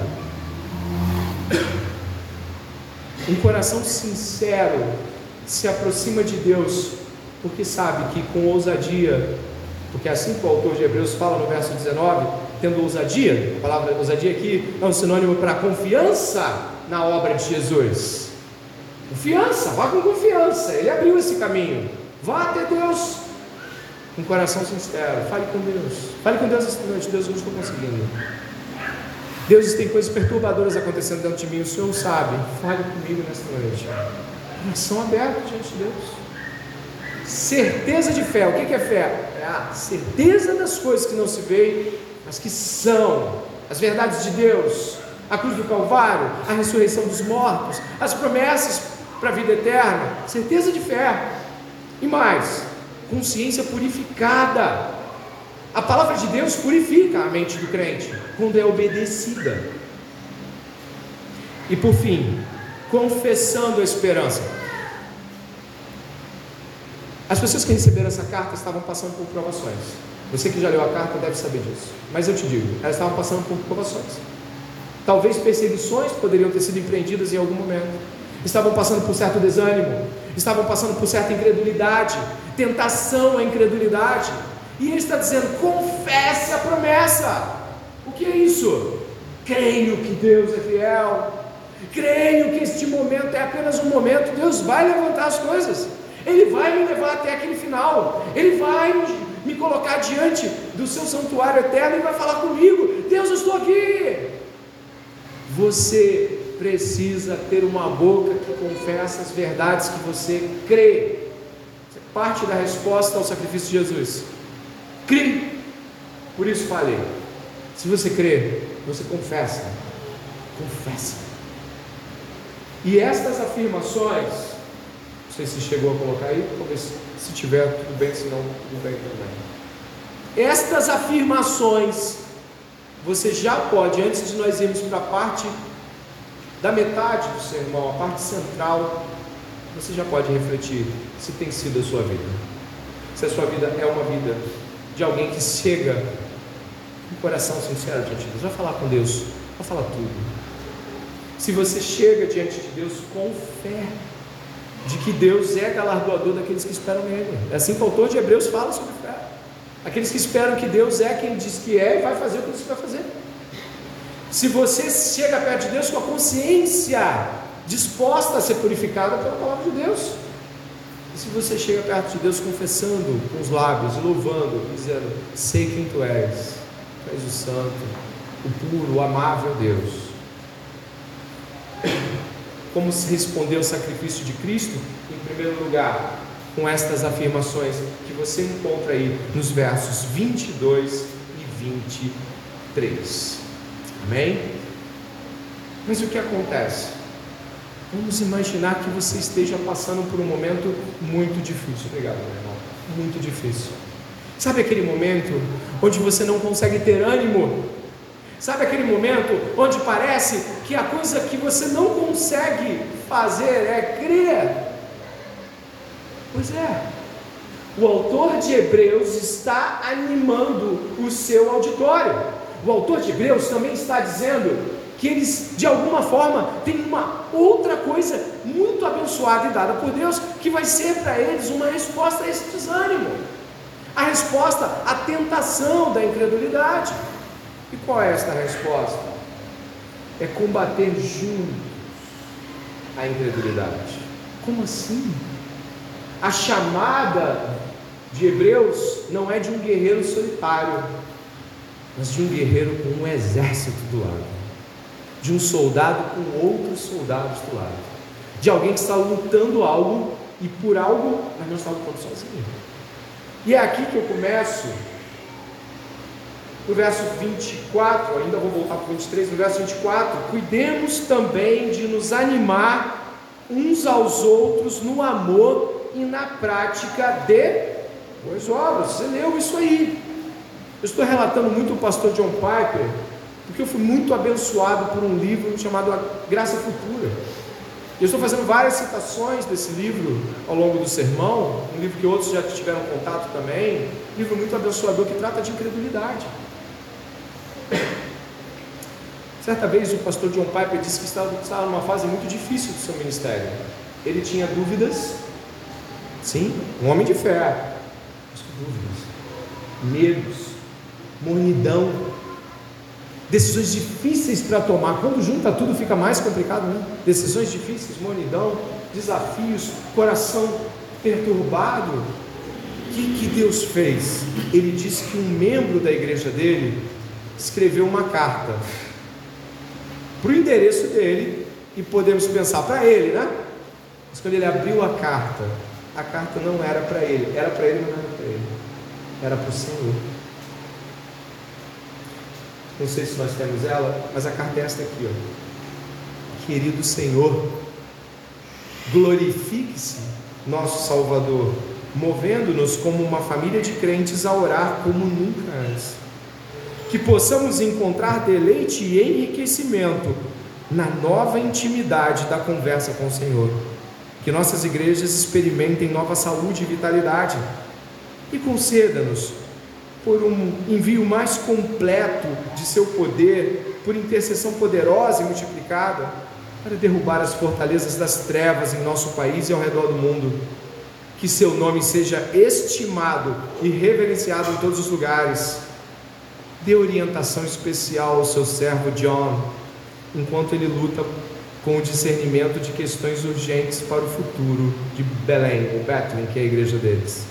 Um coração sincero se aproxima de Deus, porque sabe que com ousadia, porque assim que o autor de Hebreus fala no verso 19, tendo ousadia, a palavra ousadia aqui é um sinônimo para confiança na obra de Jesus. Confiança, vá com confiança, ele abriu esse caminho, vá até Deus com coração sincero, fale com Deus, fale com Deus esta noite, Deus, eu não estou conseguindo. Deus tem coisas perturbadoras acontecendo dentro de mim, o Senhor sabe, fale comigo nesta noite. Coração aberto diante de Deus. Certeza de fé. O que é fé? É a certeza das coisas que não se veem, mas que são as verdades de Deus, a cruz do Calvário, a ressurreição dos mortos, as promessas para a vida eterna. Certeza de fé. E mais, consciência purificada. A palavra de Deus purifica a mente do crente quando é obedecida. E por fim, confessando a esperança. As pessoas que receberam essa carta estavam passando por provações. Você que já leu a carta deve saber disso. Mas eu te digo, elas estavam passando por provações. Talvez perseguições poderiam ter sido empreendidas em algum momento. Estavam passando por certo desânimo, estavam passando por certa incredulidade, tentação à incredulidade. E ele está dizendo: confesse a promessa. O que é isso? Creio que Deus é fiel. Creio que este momento é apenas um momento. Deus vai levantar as coisas. Ele vai me levar até aquele final. Ele vai me colocar diante do seu santuário eterno e vai falar comigo: Deus, eu estou aqui. Você precisa ter uma boca que confessa as verdades que você crê. Isso é parte da resposta ao sacrifício de Jesus. Crê. Por isso falei. Se você crê, você confessa. Confessa. E estas afirmações, não sei se chegou a colocar aí, talvez se tiver, tudo bem, se não, tudo bem também. Estas afirmações, você já pode, antes de nós irmos para a parte da metade do sermão, a parte central, você já pode refletir se tem sido a sua vida. Se a sua vida é uma vida de alguém que chega com coração sincero diante de Deus, vai falar com Deus, vai falar tudo. Se você chega diante de Deus com fé, de que Deus é galardoador daqueles que esperam nele. É assim que o autor de Hebreus fala sobre fé. Aqueles que esperam que Deus é quem diz que é e vai fazer o que Deus vai fazer. Se você chega perto de Deus com a consciência disposta a ser purificada pela palavra de Deus, e se você chega perto de Deus confessando com os lábios, louvando, dizendo: Sei quem tu és, tu és o santo, o puro, o amável Deus. Como se respondeu o sacrifício de Cristo? Em primeiro lugar, com estas afirmações que você encontra aí nos versos 22 e 23. Amém? Mas o que acontece? Vamos imaginar que você esteja passando por um momento muito difícil. Obrigado, meu irmão. Muito difícil. Sabe aquele momento onde você não consegue ter ânimo? Sabe aquele momento onde parece que a coisa que você não consegue fazer é crer? Pois é. O autor de Hebreus está animando o seu auditório. O autor de Hebreus também está dizendo que eles, de alguma forma, têm uma outra coisa muito abençoada e dada por Deus, que vai ser para eles uma resposta a esse desânimo, a resposta à tentação da incredulidade. E qual é esta resposta? É combater juntos a incredulidade. Como assim? A chamada de Hebreus não é de um guerreiro solitário mas de um guerreiro com um exército do lado, de um soldado com outros soldados do lado, de alguém que está lutando algo e por algo, mas não está lutando sozinho. E é aqui que eu começo, no verso 24, ainda vou voltar para o 23, no verso 24: cuidemos também de nos animar uns aos outros no amor e na prática de boas obras. Você leu isso aí. Eu estou relatando muito o pastor John Piper, porque eu fui muito abençoado por um livro chamado A Graça Futura. Eu estou fazendo várias citações desse livro ao longo do sermão, um livro que outros já tiveram contato também, um livro muito abençoador que trata de incredulidade. Certa vez o pastor John Piper disse que estava, estava numa fase muito difícil do seu ministério. Ele tinha dúvidas, sim, um homem de fé, mas dúvidas, medos, mornidão, decisões difíceis para tomar. Quando junta tudo fica mais complicado, né? Decisões difíceis, mornidão, desafios, coração perturbado. O que, que Deus fez? Ele disse que um membro da igreja dele escreveu uma carta para o endereço dele e podemos pensar para ele, né? Mas quando ele abriu a carta, a carta não era para ele, era para ele, não era para ele, era para o Senhor. Não sei se nós temos ela, mas a carta é esta aqui, ó. Querido Senhor, glorifique-se, nosso Salvador, movendo-nos como uma família de crentes a orar como nunca antes. Que possamos encontrar deleite e enriquecimento na nova intimidade da conversa com o Senhor. Que nossas igrejas experimentem nova saúde e vitalidade. E conceda-nos por um envio mais completo de seu poder, por intercessão poderosa e multiplicada, para derrubar as fortalezas das trevas em nosso país e ao redor do mundo. Que seu nome seja estimado e reverenciado em todos os lugares. Dê orientação especial ao seu servo John, enquanto ele luta com o discernimento de questões urgentes para o futuro de Belém, ou Bethlehem, que é a igreja deles.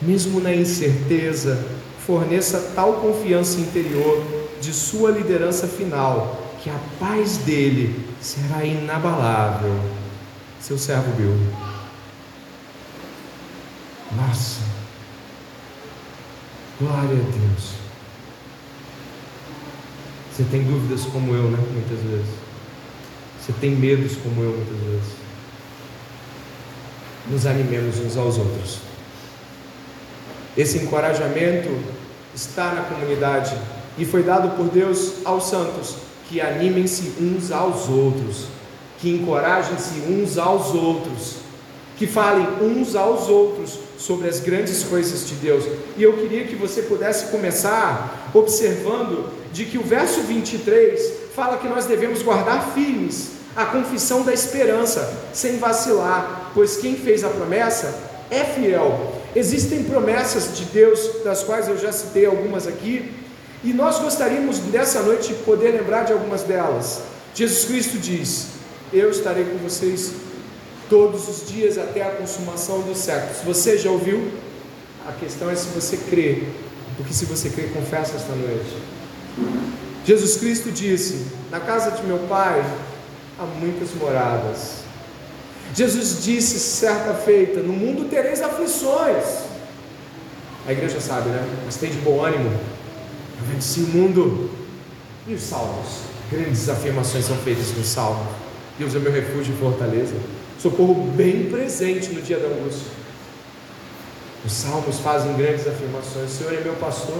Mesmo na incerteza, forneça tal confiança interior de sua liderança final, que a paz dele será inabalável. Seu servo Bill. Nossa, glória a Deus. Você tem dúvidas como eu, né? Muitas vezes. Você tem medos como eu, muitas vezes. Nos animemos uns aos outros. Esse encorajamento está na comunidade e foi dado por Deus aos santos que animem-se uns aos outros, que encorajem-se uns aos outros, que falem uns aos outros sobre as grandes coisas de Deus. E eu queria que você pudesse começar observando de que o verso 23 fala que nós devemos guardar firmes a confissão da esperança, sem vacilar, pois quem fez a promessa é fiel. Existem promessas de Deus, das quais eu já citei algumas aqui, e nós gostaríamos nessa noite poder lembrar de algumas delas. Jesus Cristo diz: Eu estarei com vocês todos os dias até a consumação dos séculos. Você já ouviu? A questão é se você crê, porque se você crê, confessa esta noite. Jesus Cristo disse: Na casa de meu Pai há muitas moradas. Jesus disse certa feita: No mundo tereis aflições. A igreja sabe, né? Mas tem de bom ânimo. Eu venci o mundo. E os salmos? Grandes afirmações são feitas no salmo. Deus é meu refúgio e fortaleza. Socorro bem presente no dia da angústia. Os salmos fazem grandes afirmações. O Senhor é meu pastor,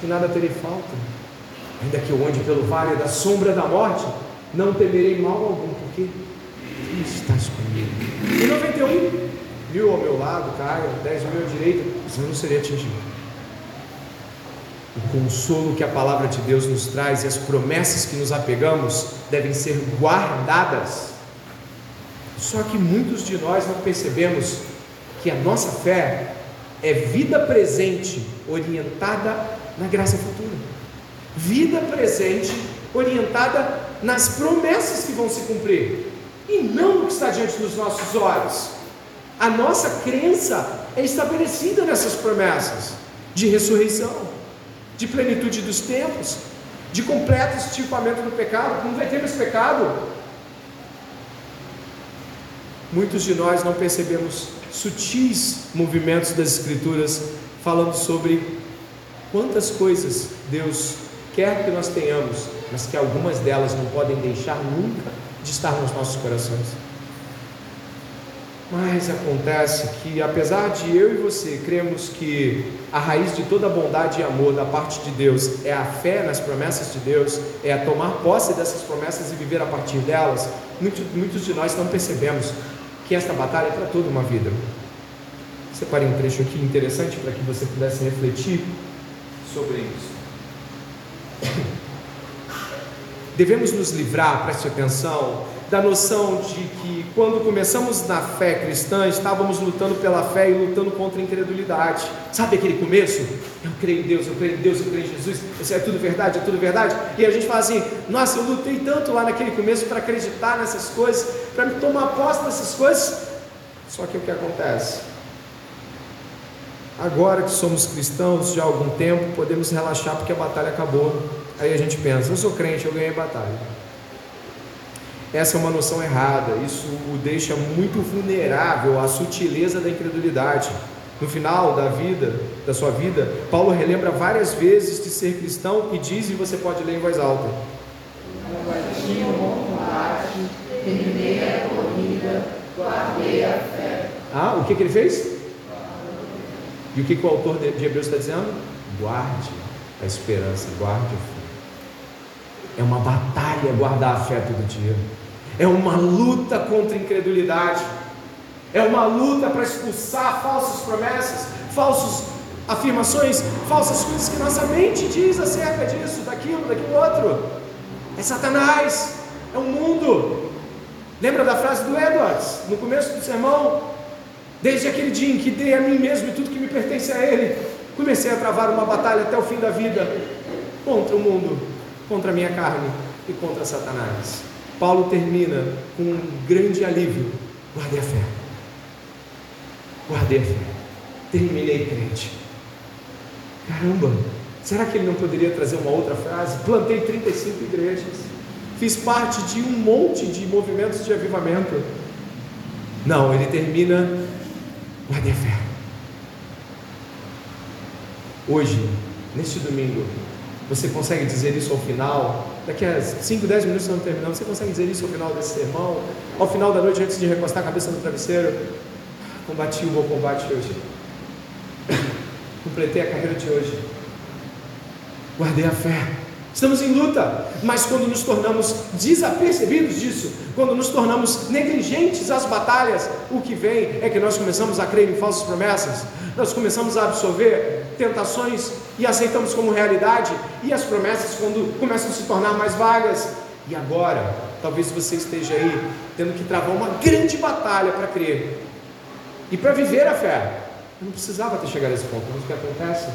que nada terei falta. Ainda que eu ande pelo vale da sombra da morte, não temerei mal algum, estás comigo. E 91, mil ao meu lado, caia, 10 mil à direita, eu não serei atingido. O consolo que a palavra de Deus nos traz e as promessas que nos apegamos devem ser guardadas. Só que muitos de nós não percebemos que a nossa fé é vida presente orientada na graça futura. Vida presente orientada nas promessas que vão se cumprir e não no que está diante dos nossos olhos. A nossa crença é estabelecida nessas promessas de ressurreição, de plenitude dos tempos, de completo extirpamento do pecado. Não vai ter mais pecado. Muitos de nós não percebemos sutis movimentos das Escrituras falando sobre quantas coisas Deus quer que nós tenhamos mas que algumas delas não podem deixar nunca de estar nos nossos corações. Mas acontece que, apesar de eu e você cremos que a raiz de toda bondade e amor da parte de Deus é a fé nas promessas de Deus, é a tomar posse dessas promessas e viver a partir delas, muitos, muitos de nós não percebemos que esta batalha é para toda uma vida. Separei um trecho aqui interessante para que você pudesse refletir sobre isso. Devemos nos livrar, preste atenção, da noção de que quando começamos na fé cristã, estávamos lutando pela fé e lutando contra a incredulidade. Sabe aquele começo? Eu creio em Deus, eu creio em Deus, eu creio em Jesus, isso é tudo verdade, é tudo verdade. E a gente fala assim: nossa, eu lutei tanto lá naquele começo para acreditar nessas coisas, para me tomar posse dessas coisas. Só que o que acontece? Agora que somos cristãos há algum tempo, podemos relaxar porque a batalha acabou. Aí a gente pensa, eu sou crente, eu ganhei a batalha. Essa é uma noção errada, isso o deixa muito vulnerável à sutileza da incredulidade. No final da vida, da sua vida, Paulo relembra várias vezes de ser cristão e diz, e você pode ler em voz alta. Ah, o que, que ele fez? E o que, que o autor de Hebreus está dizendo? Guarde a esperança, guarde a fé. É uma batalha guardar a fé todo dia. É uma luta contra a incredulidade. É uma luta para expulsar falsas promessas, falsos afirmações falsas, coisas que nossa mente diz acerca disso, daquilo, daquilo outro. É Satanás, é o mundo. Lembra da frase do Edwards, no começo do sermão? Desde aquele dia em que dei a mim mesmo e tudo que me pertence a Ele, comecei a travar uma batalha até o fim da vida contra o mundo, contra a minha carne e contra Satanás. Paulo termina com um grande alívio: guardei a fé. Guardei a fé. Terminei crente. Caramba, será que ele não poderia trazer uma outra frase? Plantei 35 igrejas, fiz parte de um monte de movimentos de avivamento. Não, ele termina, guardei a fé. Hoje, neste domingo, você consegue dizer isso ao final? Daqui a 5, 10 minutos não terminamos, você consegue dizer isso ao final desse sermão? Ao final da noite, antes de recostar a cabeça no travesseiro? Combati o bom combate hoje. Completei a carreira de hoje. Guardei a fé. Estamos em luta, mas quando nos tornamos desapercebidos disso, quando nos tornamos negligentes às batalhas, o que vem é que nós começamos a crer em falsas promessas, nós começamos a absorver tentações e aceitamos como realidade, e as promessas, quando começam a se tornar mais vagas, e agora, talvez você esteja aí tendo que travar uma grande batalha para crer e para viver a fé. Eu não precisava ter chegado a esse ponto, mas o que acontece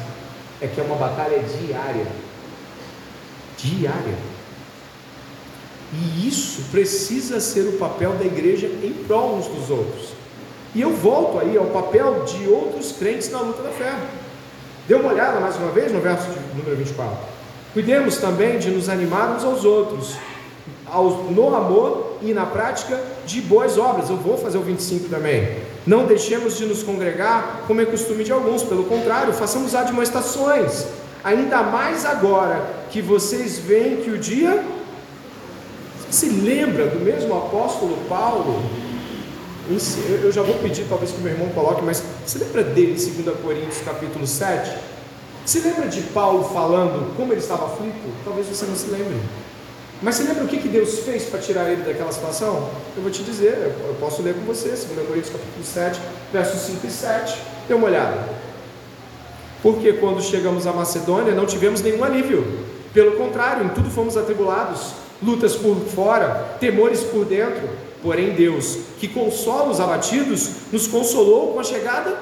é que é uma batalha diária. Diária. E isso precisa ser o papel da igreja em prol uns dos outros. E eu volto aí ao papel de outros crentes na luta da fé. Dê uma olhada mais uma vez no verso número 24. Cuidemos também de nos animar uns aos outros, no amor e na prática de boas obras. Eu vou fazer o 25 também. Não deixemos de nos congregar, como é costume de alguns, pelo contrário, façamos admoestações, ainda mais agora que vocês veem que o dia. Se lembra do mesmo apóstolo Paulo? Eu já vou pedir, talvez que meu irmão coloque, mas se lembra dele em 2 Coríntios capítulo 7? Se lembra de Paulo falando como ele estava aflito? Talvez você não se lembre. Mas você lembra o que, que Deus fez para tirar ele daquela situação? Eu vou te dizer, eu posso ler com você, 2 Coríntios capítulo 7, versos 5 e 7. Dê uma olhada. Porque quando chegamos à Macedônia não tivemos nenhum alívio. Pelo contrário, em tudo fomos atribulados, lutas por fora, temores por dentro. Porém, Deus, que consola os abatidos, nos consolou com a chegada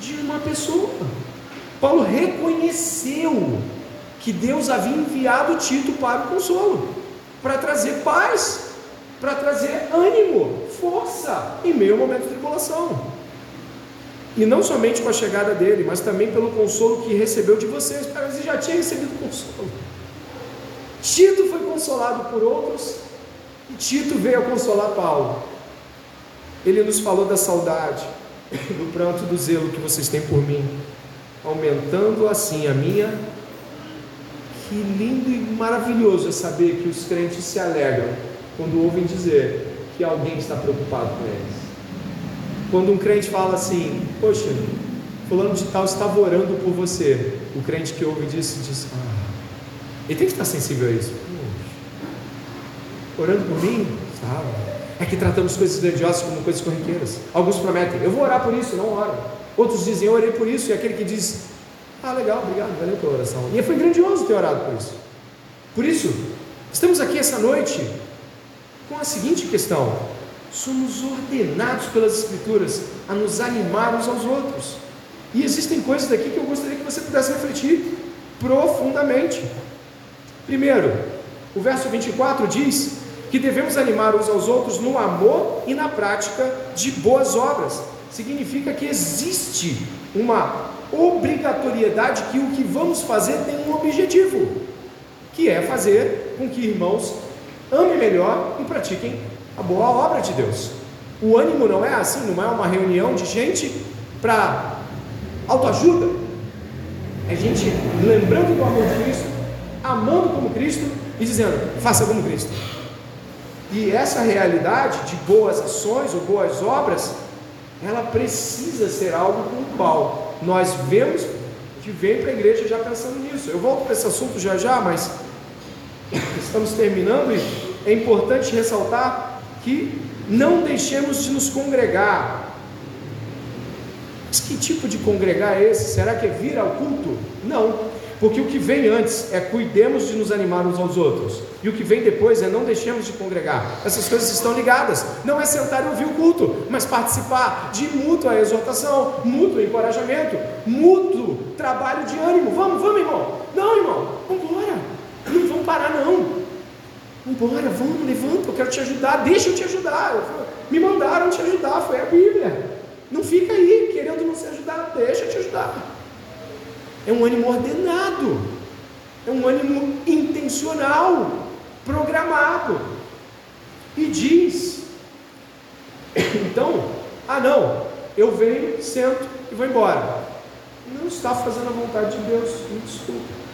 de uma pessoa. Paulo reconheceu que Deus havia enviado Tito para o consolo, para trazer paz, para trazer ânimo, força em meio ao momento de tribulação. E não somente com a chegada dele, mas também pelo consolo que recebeu de vocês. Cara, você já tinha recebido consolo. Tito foi consolado por outros e Tito veio a consolar Paulo. Ele nos falou da saudade, do pranto do zelo que vocês têm por mim, aumentando assim a minha que lindo e maravilhoso é saber que os crentes se alegram quando ouvem dizer que alguém está preocupado com eles. Quando um crente fala assim, poxa, fulano de tal estava orando por você, o crente que ouve disso diz, ah, ele tem que estar sensível a isso. Orando por mim? Estava. É que tratamos coisas grandiosas como coisas corriqueiras. Alguns prometem, eu vou orar por isso, não oro. Outros dizem, eu orei por isso, e aquele que diz, ah, legal, obrigado, valeu pela oração. E foi grandioso ter orado por isso. Por isso, estamos aqui essa noite com a seguinte questão: somos ordenados pelas Escrituras a nos animar uns aos outros. E existem coisas daqui que eu gostaria que você pudesse refletir profundamente. Primeiro, o verso 24 diz que devemos animar uns aos outros no amor e na prática de boas obras. Significa que existe uma obrigatoriedade que o que vamos fazer tem um objetivo, que é fazer com que irmãos amem melhor e pratiquem a boa obra de Deus. O ânimo não é assim, não é uma reunião de gente para autoajuda. É gente lembrando do amor de Cristo, amando como Cristo e dizendo: faça como Cristo. E essa realidade de boas ações ou boas obras, ela precisa ser algo com o qual nós vemos, gente vem para a igreja já pensando nisso. Eu volto para esse assunto já já, mas estamos terminando e é importante ressaltar que não deixemos de nos congregar. Mas que tipo de congregar é esse? Será que é vir ao culto? Não. Porque o que vem antes é cuidemos de nos animar uns aos outros. E o que vem depois é não deixemos de congregar. Essas coisas estão ligadas. Não é sentar e ouvir o culto, mas participar de mútua exortação, mútuo encorajamento, mútuo trabalho de ânimo. Vamos, vamos, irmão. Não, irmão, vamos embora. Não vamos parar, não. Vambora, vamos, levanta, eu quero te ajudar, deixa eu te ajudar. Me mandaram te ajudar, foi a Bíblia. Não fica aí querendo não se ajudar, deixa eu te ajudar. É um ânimo ordenado, é um ânimo intencional, programado. E diz: então, ah não, eu venho, sento e vou embora. Não está fazendo a vontade de Deus, me desculpe.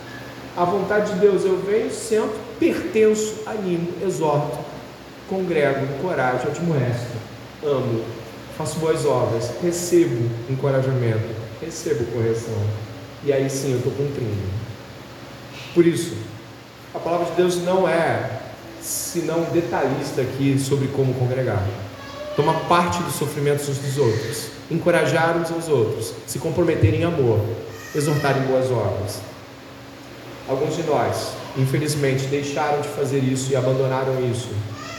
A vontade de Deus, eu venho, sento, pertenço, animo, exorto, congrego, encorajo, admoesto, amo, faço boas obras, recebo encorajamento, recebo correção e aí sim eu estou cumprindo. Por isso, a palavra de Deus não é senão detalhista aqui sobre como congregar. Tomar parte dos sofrimentos uns dos outros, encorajar uns aos outros, se comprometer em amor, exortar em boas obras. Alguns de nós, infelizmente, deixaram de fazer isso e abandonaram isso.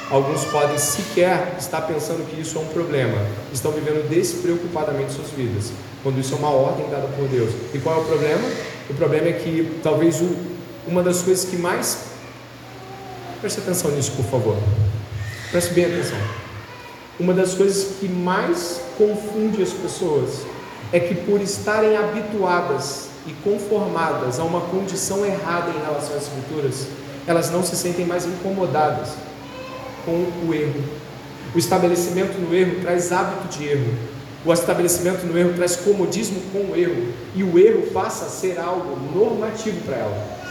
Alguns podem sequer estar pensando que isso é um problema, estão vivendo despreocupadamente suas vidas quando isso é uma ordem dada por Deus. E qual é o problema? O problema é que talvez o, uma das coisas que mais. Preste atenção nisso, por favor. Preste bem atenção. Uma das coisas que mais confunde as pessoas é que por estarem habituadas e conformadas a uma condição errada em relação às escrituras, elas não se sentem mais incomodadas com o erro. O estabelecimento no erro traz hábito de erro. O estabelecimento no erro traz comodismo com o erro, e o erro passa a ser algo normativo para ela.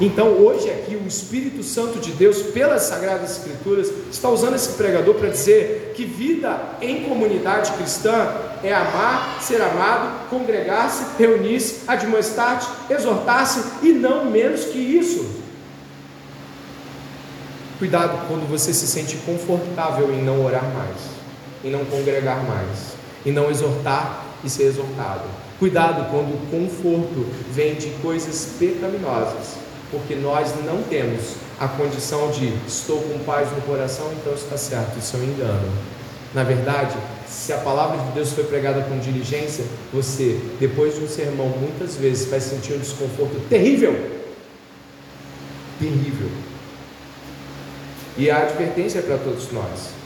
Então, hoje aqui, o Espírito Santo de Deus, pelas Sagradas Escrituras, está usando esse pregador para dizer que vida em comunidade cristã é amar, ser amado, congregar-se, reunir-se, admoestar-se, exortar-se e não menos que isso. Cuidado quando você se sente confortável em não orar mais, em não congregar mais e não exortar e ser exortado. Cuidado quando o conforto vem de coisas pecaminosas, porque nós não temos a condição de estou com paz no coração, então está certo, isso é um engano. Na verdade, se a palavra de Deus foi pregada com diligência, você, depois de um sermão, muitas vezes vai sentir um desconforto terrível. Terrível. E a advertência é para todos nós.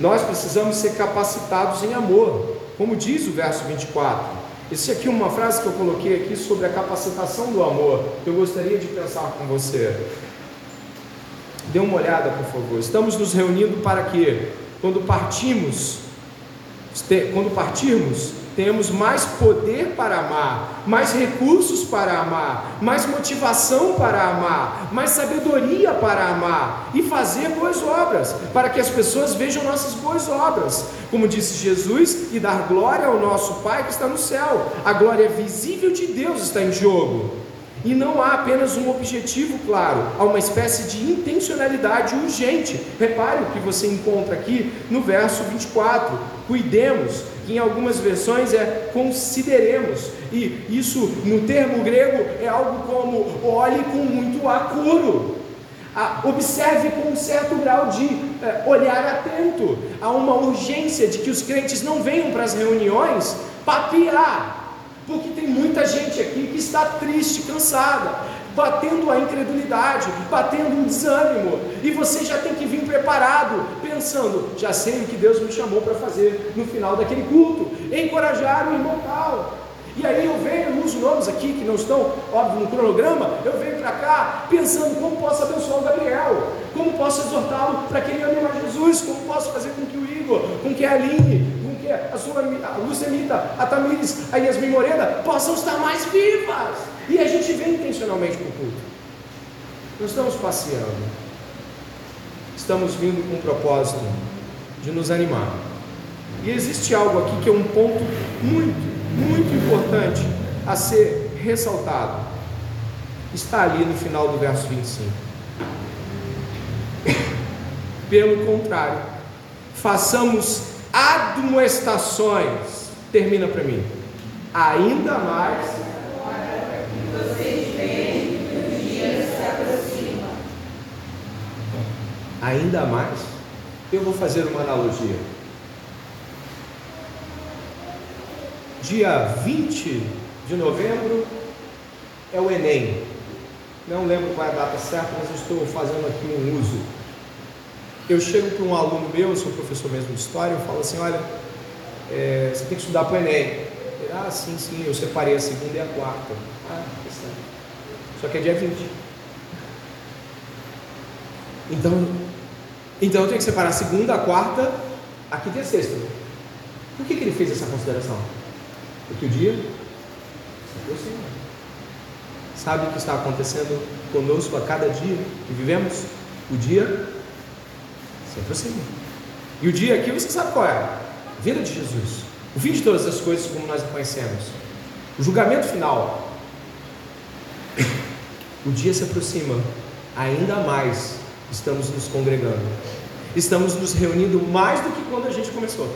Nós precisamos ser capacitados em amor, como diz o verso 24. Esse aqui é uma frase que eu coloquei aqui sobre a capacitação do amor, eu gostaria de pensar com você. Dê uma olhada, por favor. Estamos nos reunindo para que, quando partimos, quando partirmos, temos mais poder para amar, mais recursos para amar, mais motivação para amar, mais sabedoria para amar e fazer boas obras, para que as pessoas vejam nossas boas obras, como disse Jesus, e dar glória ao nosso Pai que está no céu. A glória visível de Deus está em jogo. E não há apenas um objetivo claro, há uma espécie de intencionalidade urgente. Repare o que você encontra aqui no verso 24: cuidemos, que em algumas versões é consideremos, e isso no termo grego é algo como olhe com muito acuro. Ah, observe com um certo grau de eh, olhar atento. Há uma urgência de que os crentes não venham para as reuniões papiar, porque tem muita gente aqui que está triste, cansada, batendo a incredulidade, batendo um desânimo, e você já tem que vir preparado, pensando: já sei o que Deus me chamou para fazer no final daquele culto, encorajar o irmão tal. E aí eu venho, eu nomes aqui que não estão, óbvio, no cronograma, eu venho para cá pensando como posso abençoar o Gabriel, como posso exortá-lo para que ele ame a Jesus, como posso fazer com que o Igor, com que a Aline, a sua a Lucemita, a Tamires, a Yasmin Morena possam estar mais vivas. E a gente vem intencionalmente para o culto. Não estamos passeando. Estamos vindo com o propósito de nos animar. E existe algo aqui que é um ponto muito, muito importante a ser ressaltado. Está ali no final do verso 25. Pelo contrário, façamos admoestações. Termina para mim. Ainda mais. Ainda mais. Eu vou fazer uma analogia. Dia 20 de novembro é o Enem. Não lembro qual é a data certa, mas estou fazendo aqui um uso. Eu chego para um aluno meu, eu sou professor mesmo de história, eu falo assim, olha, é, você tem que estudar para o Enem. Ele, ah, sim, sim, eu separei a segunda e a quarta. Ah, certo. Só que é dia 20. Então, então eu tenho que separar a segunda, a quarta, a quinta e a sexta. Por que, que ele fez essa consideração? Porque o dia se aproxima. Sabe o que está acontecendo conosco a cada dia que vivemos? O dia se aproxima. E o dia aqui você sabe qual é? Vida de Jesus. O fim de todas as coisas como nós conhecemos. O julgamento final. O dia se aproxima. Ainda mais estamos nos congregando. Estamos nos reunindo mais do que quando a gente começou.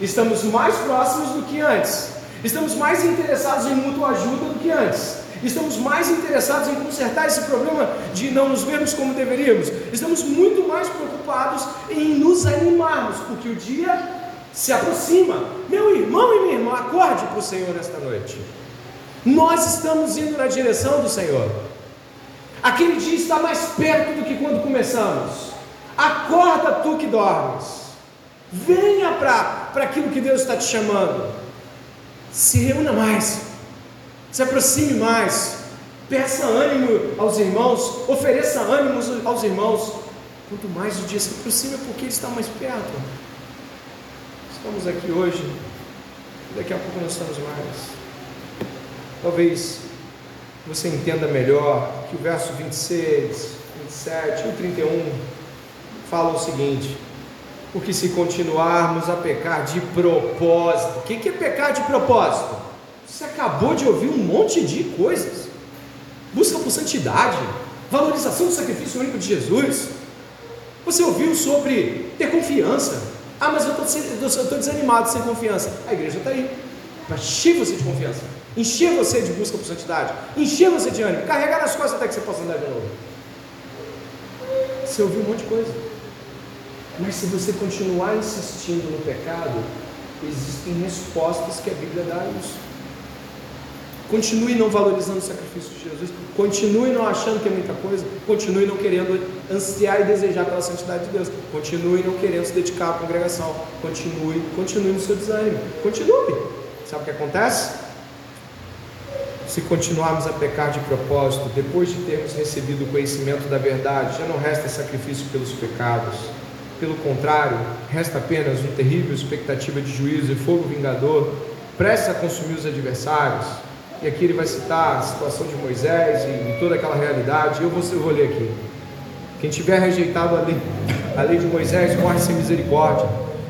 Estamos mais próximos do que antes. Estamos mais interessados em mútua ajuda do que antes. Estamos mais interessados em consertar esse problema de não nos vermos como deveríamos. Estamos muito mais preocupados em nos animarmos, porque o dia se aproxima. Meu irmão e minha irmã, acorde para o Senhor nesta noite. Nós estamos indo na direção do Senhor. Aquele dia está mais perto do que quando começamos. Acorda tu que dormes. Venha para aquilo que Deus está te chamando. Se reúna mais se aproxime mais, peça ânimo aos irmãos, ofereça ânimos aos irmãos. Quanto mais o dia se aproxima, porque ele está mais perto. Estamos aqui hoje, daqui a pouco nós estamos mais. Talvez você entenda melhor que o verso 26, 27 e o 31 falam o seguinte: porque se continuarmos a pecar de propósito, o que é pecar de propósito? Você acabou de ouvir um monte de coisas. Busca por santidade, valorização do sacrifício único de Jesus. Você ouviu sobre ter confiança. Ah, mas eu estou desanimado sem confiança. A igreja está aí para encher você de confiança, encher você de busca por santidade, encher você de ânimo, carregar nas costas até que você possa andar de novo. Você ouviu um monte de coisa. Mas se você continuar insistindo no pecado, existem respostas que a Bíblia dá a isso. Continue não valorizando o sacrifício de Jesus. Continue não achando que é muita coisa. Continue não querendo ansiar e desejar pela santidade de Deus. Continue não querendo se dedicar à congregação. Continue, continue no seu desânimo. Continue. Sabe o que acontece? Se continuarmos a pecar de propósito, depois de termos recebido o conhecimento da verdade, já não resta sacrifício pelos pecados. Pelo contrário, resta apenas uma terrível expectativa de juízo e fogo vingador, prestes a consumir os adversários e aqui ele vai citar a situação de Moisés e toda aquela realidade. Eu vou, eu vou ler aqui. Quem tiver rejeitado a lei, a lei de Moisés morre sem misericórdia,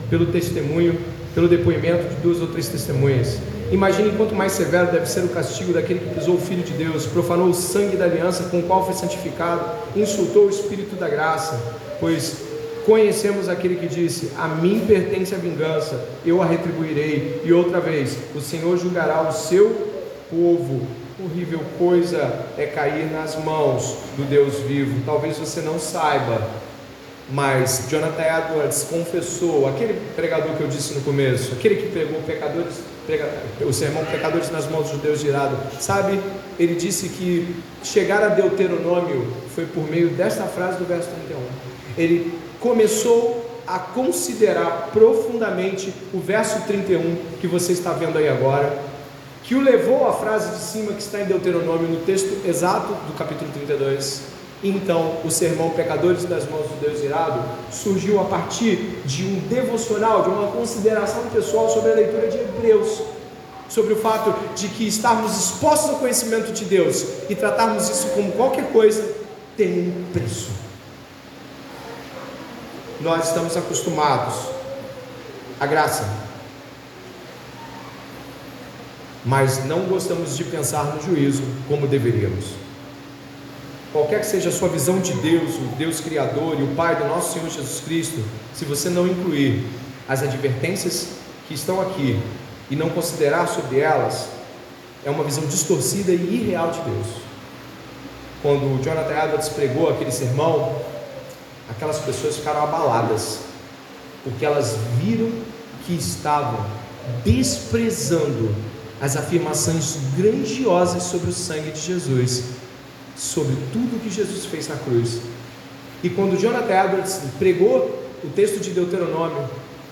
pelo testemunho, pelo depoimento de duas ou três testemunhas. Imagine quanto mais severo deve ser o castigo daquele que pisou o Filho de Deus, profanou o sangue da aliança com o qual foi santificado, insultou o Espírito da graça, pois conhecemos aquele que disse: A mim pertence a vingança, eu a retribuirei. E outra vez, o Senhor julgará o seu povo. Horrível coisa é cair nas mãos do Deus vivo. Talvez você não saiba, mas Jonathan Edwards confessou, aquele pregador que eu disse no começo, aquele que pegou pecadores, prega, o sermão Pecadores nas mãos do Deus irado, sabe? Ele disse que chegar a Deuteronômio foi por meio desta frase do verso 31. Ele começou a considerar profundamente o verso 31 que você está vendo aí agora que o levou à frase de cima que está em Deuteronômio, no texto exato do capítulo 32. Então, o sermão Pecadores das Mãos do Deus Irado surgiu a partir de um devocional, de uma consideração pessoal sobre a leitura de Hebreus, sobre o fato de que estarmos expostos ao conhecimento de Deus e tratarmos isso como qualquer coisa tem um preço. Nós estamos acostumados à graça, mas não gostamos de pensar no juízo como deveríamos. Qualquer que seja a sua visão de Deus, o Deus Criador e o Pai do nosso Senhor Jesus Cristo, se você não incluir as advertências que estão aqui, e não considerar sobre elas é uma visão distorcida e irreal de Deus. Quando Jonathan Edwards pregou aquele sermão, aquelas pessoas ficaram abaladas, porque elas viram que estavam desprezando as afirmações grandiosas sobre o sangue de Jesus, sobre tudo que Jesus fez na cruz. E quando Jonathan Edwards pregou o texto de Deuteronômio,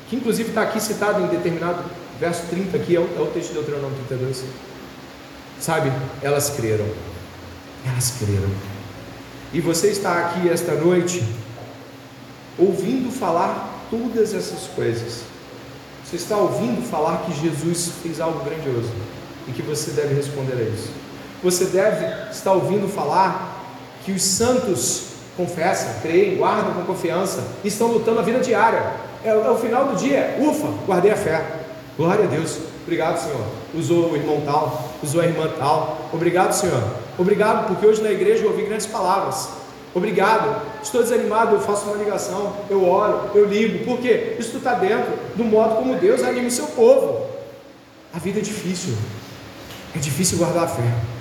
que inclusive está aqui citado em determinado verso 30 aqui, é o, é o texto de Deuteronômio 32. Sabe, elas creram. Elas creram. E você está aqui esta noite ouvindo falar todas essas coisas. Você está ouvindo falar que Jesus fez algo grandioso e que você deve responder a isso. Você deve estar ouvindo falar que os santos confessam, creem, guardam com confiança, estão lutando a vida diária. É, é o final do dia, ufa, guardei a fé. Glória a Deus. Obrigado, Senhor. Usou o irmão tal, usou a irmã tal. Obrigado, Senhor. Obrigado, porque hoje na igreja eu ouvi grandes palavras. Obrigado. Estou desanimado, eu faço uma ligação, eu oro, eu ligo. Por quê? Isso está dentro do modo como Deus anima o seu povo. A vida é difícil. É difícil guardar a fé.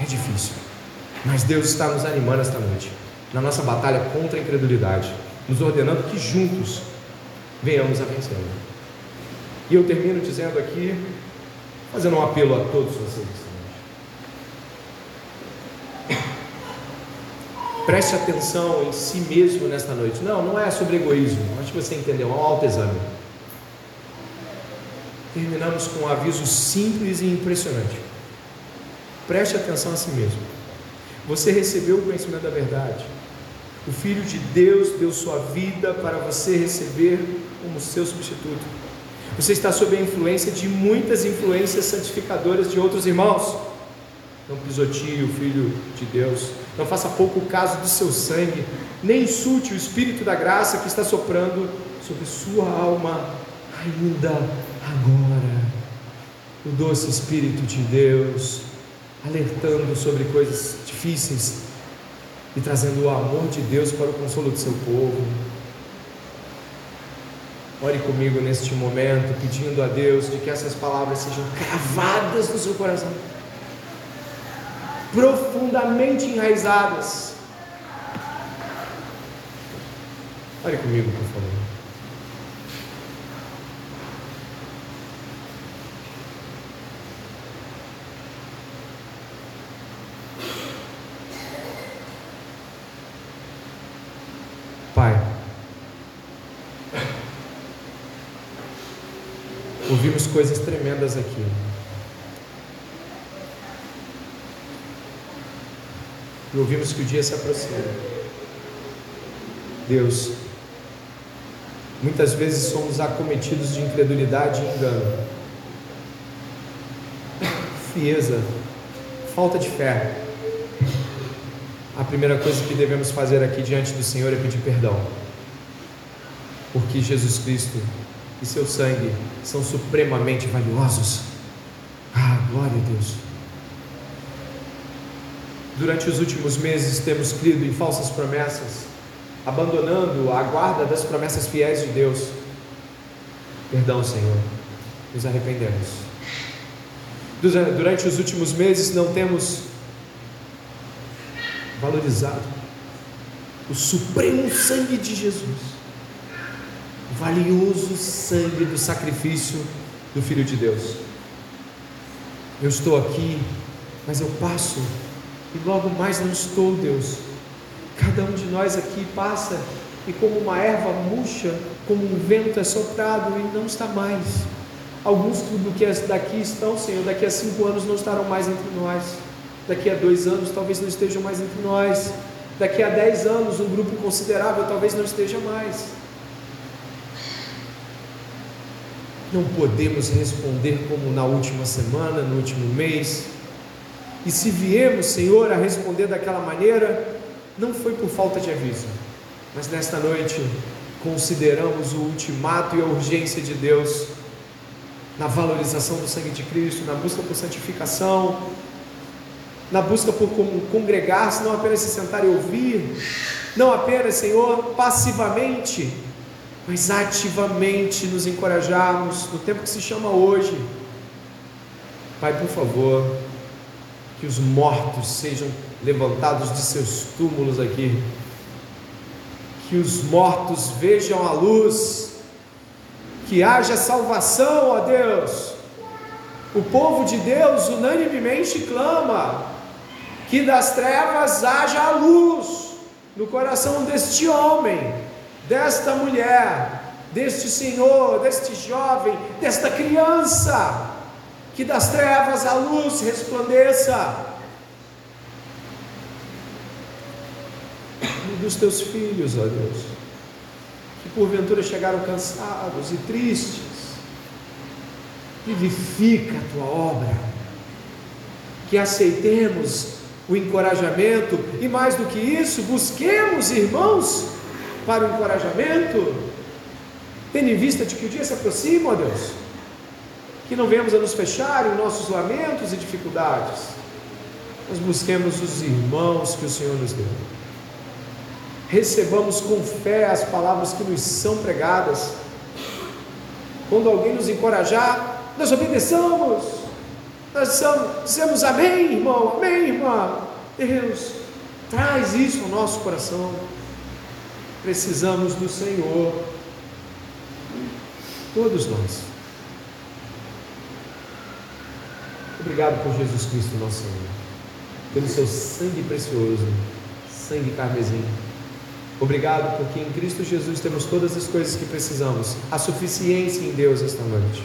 É difícil. Mas Deus está nos animando esta noite, na nossa batalha contra a incredulidade, nos ordenando que juntos venhamos a vencer. E eu termino dizendo aqui, fazendo um apelo a todos vocês. Preste atenção em si mesmo nesta noite. Não, não é sobre egoísmo. Acho que você entendeu. É um autoexame. Terminamos com um aviso simples e impressionante. Preste atenção a si mesmo. Você recebeu o conhecimento da verdade. O Filho de Deus deu sua vida para você receber como seu substituto. Você está sob a influência de muitas influências santificadoras de outros irmãos. Não pisoteie o Filho de Deus. Não faça pouco caso do seu sangue. Nem insulte o Espírito da graça que está soprando sobre sua alma ainda agora. O doce Espírito de Deus alertando sobre coisas difíceis e trazendo o amor de Deus para o consolo do seu povo. Ore comigo neste momento, pedindo a Deus de que essas palavras sejam cravadas no seu coração, profundamente enraizadas. Ore comigo, por favor. Ouvimos coisas tremendas aqui. E ouvimos que o dia se aproxima. Deus, muitas vezes somos acometidos de incredulidade e engano, frieza, falta de fé. A primeira coisa que devemos fazer aqui diante do Senhor é pedir perdão, porque Jesus Cristo e seu sangue são supremamente valiosos. Ah, glória a Deus. Durante os últimos meses temos crido em falsas promessas, abandonando a guarda das promessas fiéis de Deus. Perdão, Senhor, nos arrependemos. Durante os últimos meses não temos valorizado o supremo sangue de Jesus valioso sangue do sacrifício do Filho de Deus. Eu estou aqui, mas eu passo e logo mais não estou, Deus. Cada um de nós aqui passa e como uma erva murcha, como um vento é soprado e não está mais. Alguns do que daqui estão, Senhor, daqui a cinco anos não estarão mais entre nós. Daqui a dois anos talvez não estejam mais entre nós. Daqui a dez anos um grupo considerável talvez não esteja mais. Não podemos responder como na última semana, no último mês. E se viemos, Senhor, a responder daquela maneira, não foi por falta de aviso, mas nesta noite consideramos o ultimato e a urgência de Deus na valorização do sangue de Cristo, na busca por santificação, na busca por congregar-se, não apenas se sentar e ouvir, não apenas, Senhor, passivamente mas ativamente nos encorajarmos no tempo que se chama hoje. Pai, por favor, que os mortos sejam levantados de seus túmulos aqui, que os mortos vejam a luz, que haja salvação, ó Deus. O povo de Deus unanimemente clama que das trevas haja a luz no coração deste homem, desta mulher, deste senhor, deste jovem, desta criança, que das trevas a luz resplandeça. E dos teus filhos, ó Deus, que porventura chegaram cansados e tristes, vivifica a tua obra, que aceitemos o encorajamento e mais do que isso, busquemos irmãos para o encorajamento, tendo em vista de que o dia se aproxima, ó Deus, que não venhamos a nos fechar em nossos lamentos e dificuldades, mas busquemos os irmãos que o Senhor nos deu. Recebamos com fé as palavras que nos são pregadas. Quando alguém nos encorajar, nós obedeçamos, nós dizemos amém, irmão, amém, irmã. Deus, traz isso ao nosso coração. Precisamos do Senhor, todos nós. Obrigado por Jesus Cristo, nosso Senhor, pelo seu sangue precioso, sangue carmesim. Obrigado porque em Cristo Jesus temos todas as coisas que precisamos, a suficiência em Deus esta noite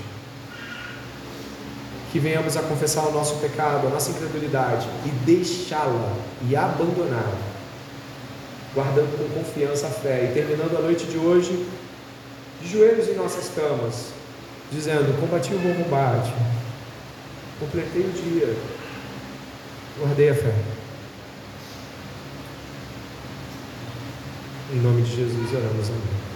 que venhamos a confessar o nosso pecado, a nossa incredulidade e deixá-la e abandoná-la, guardando com confiança a fé e terminando a noite de hoje de joelhos em nossas camas, dizendo: Combati o bom combate, completei o dia, guardei a fé. Em nome de Jesus oramos, amém.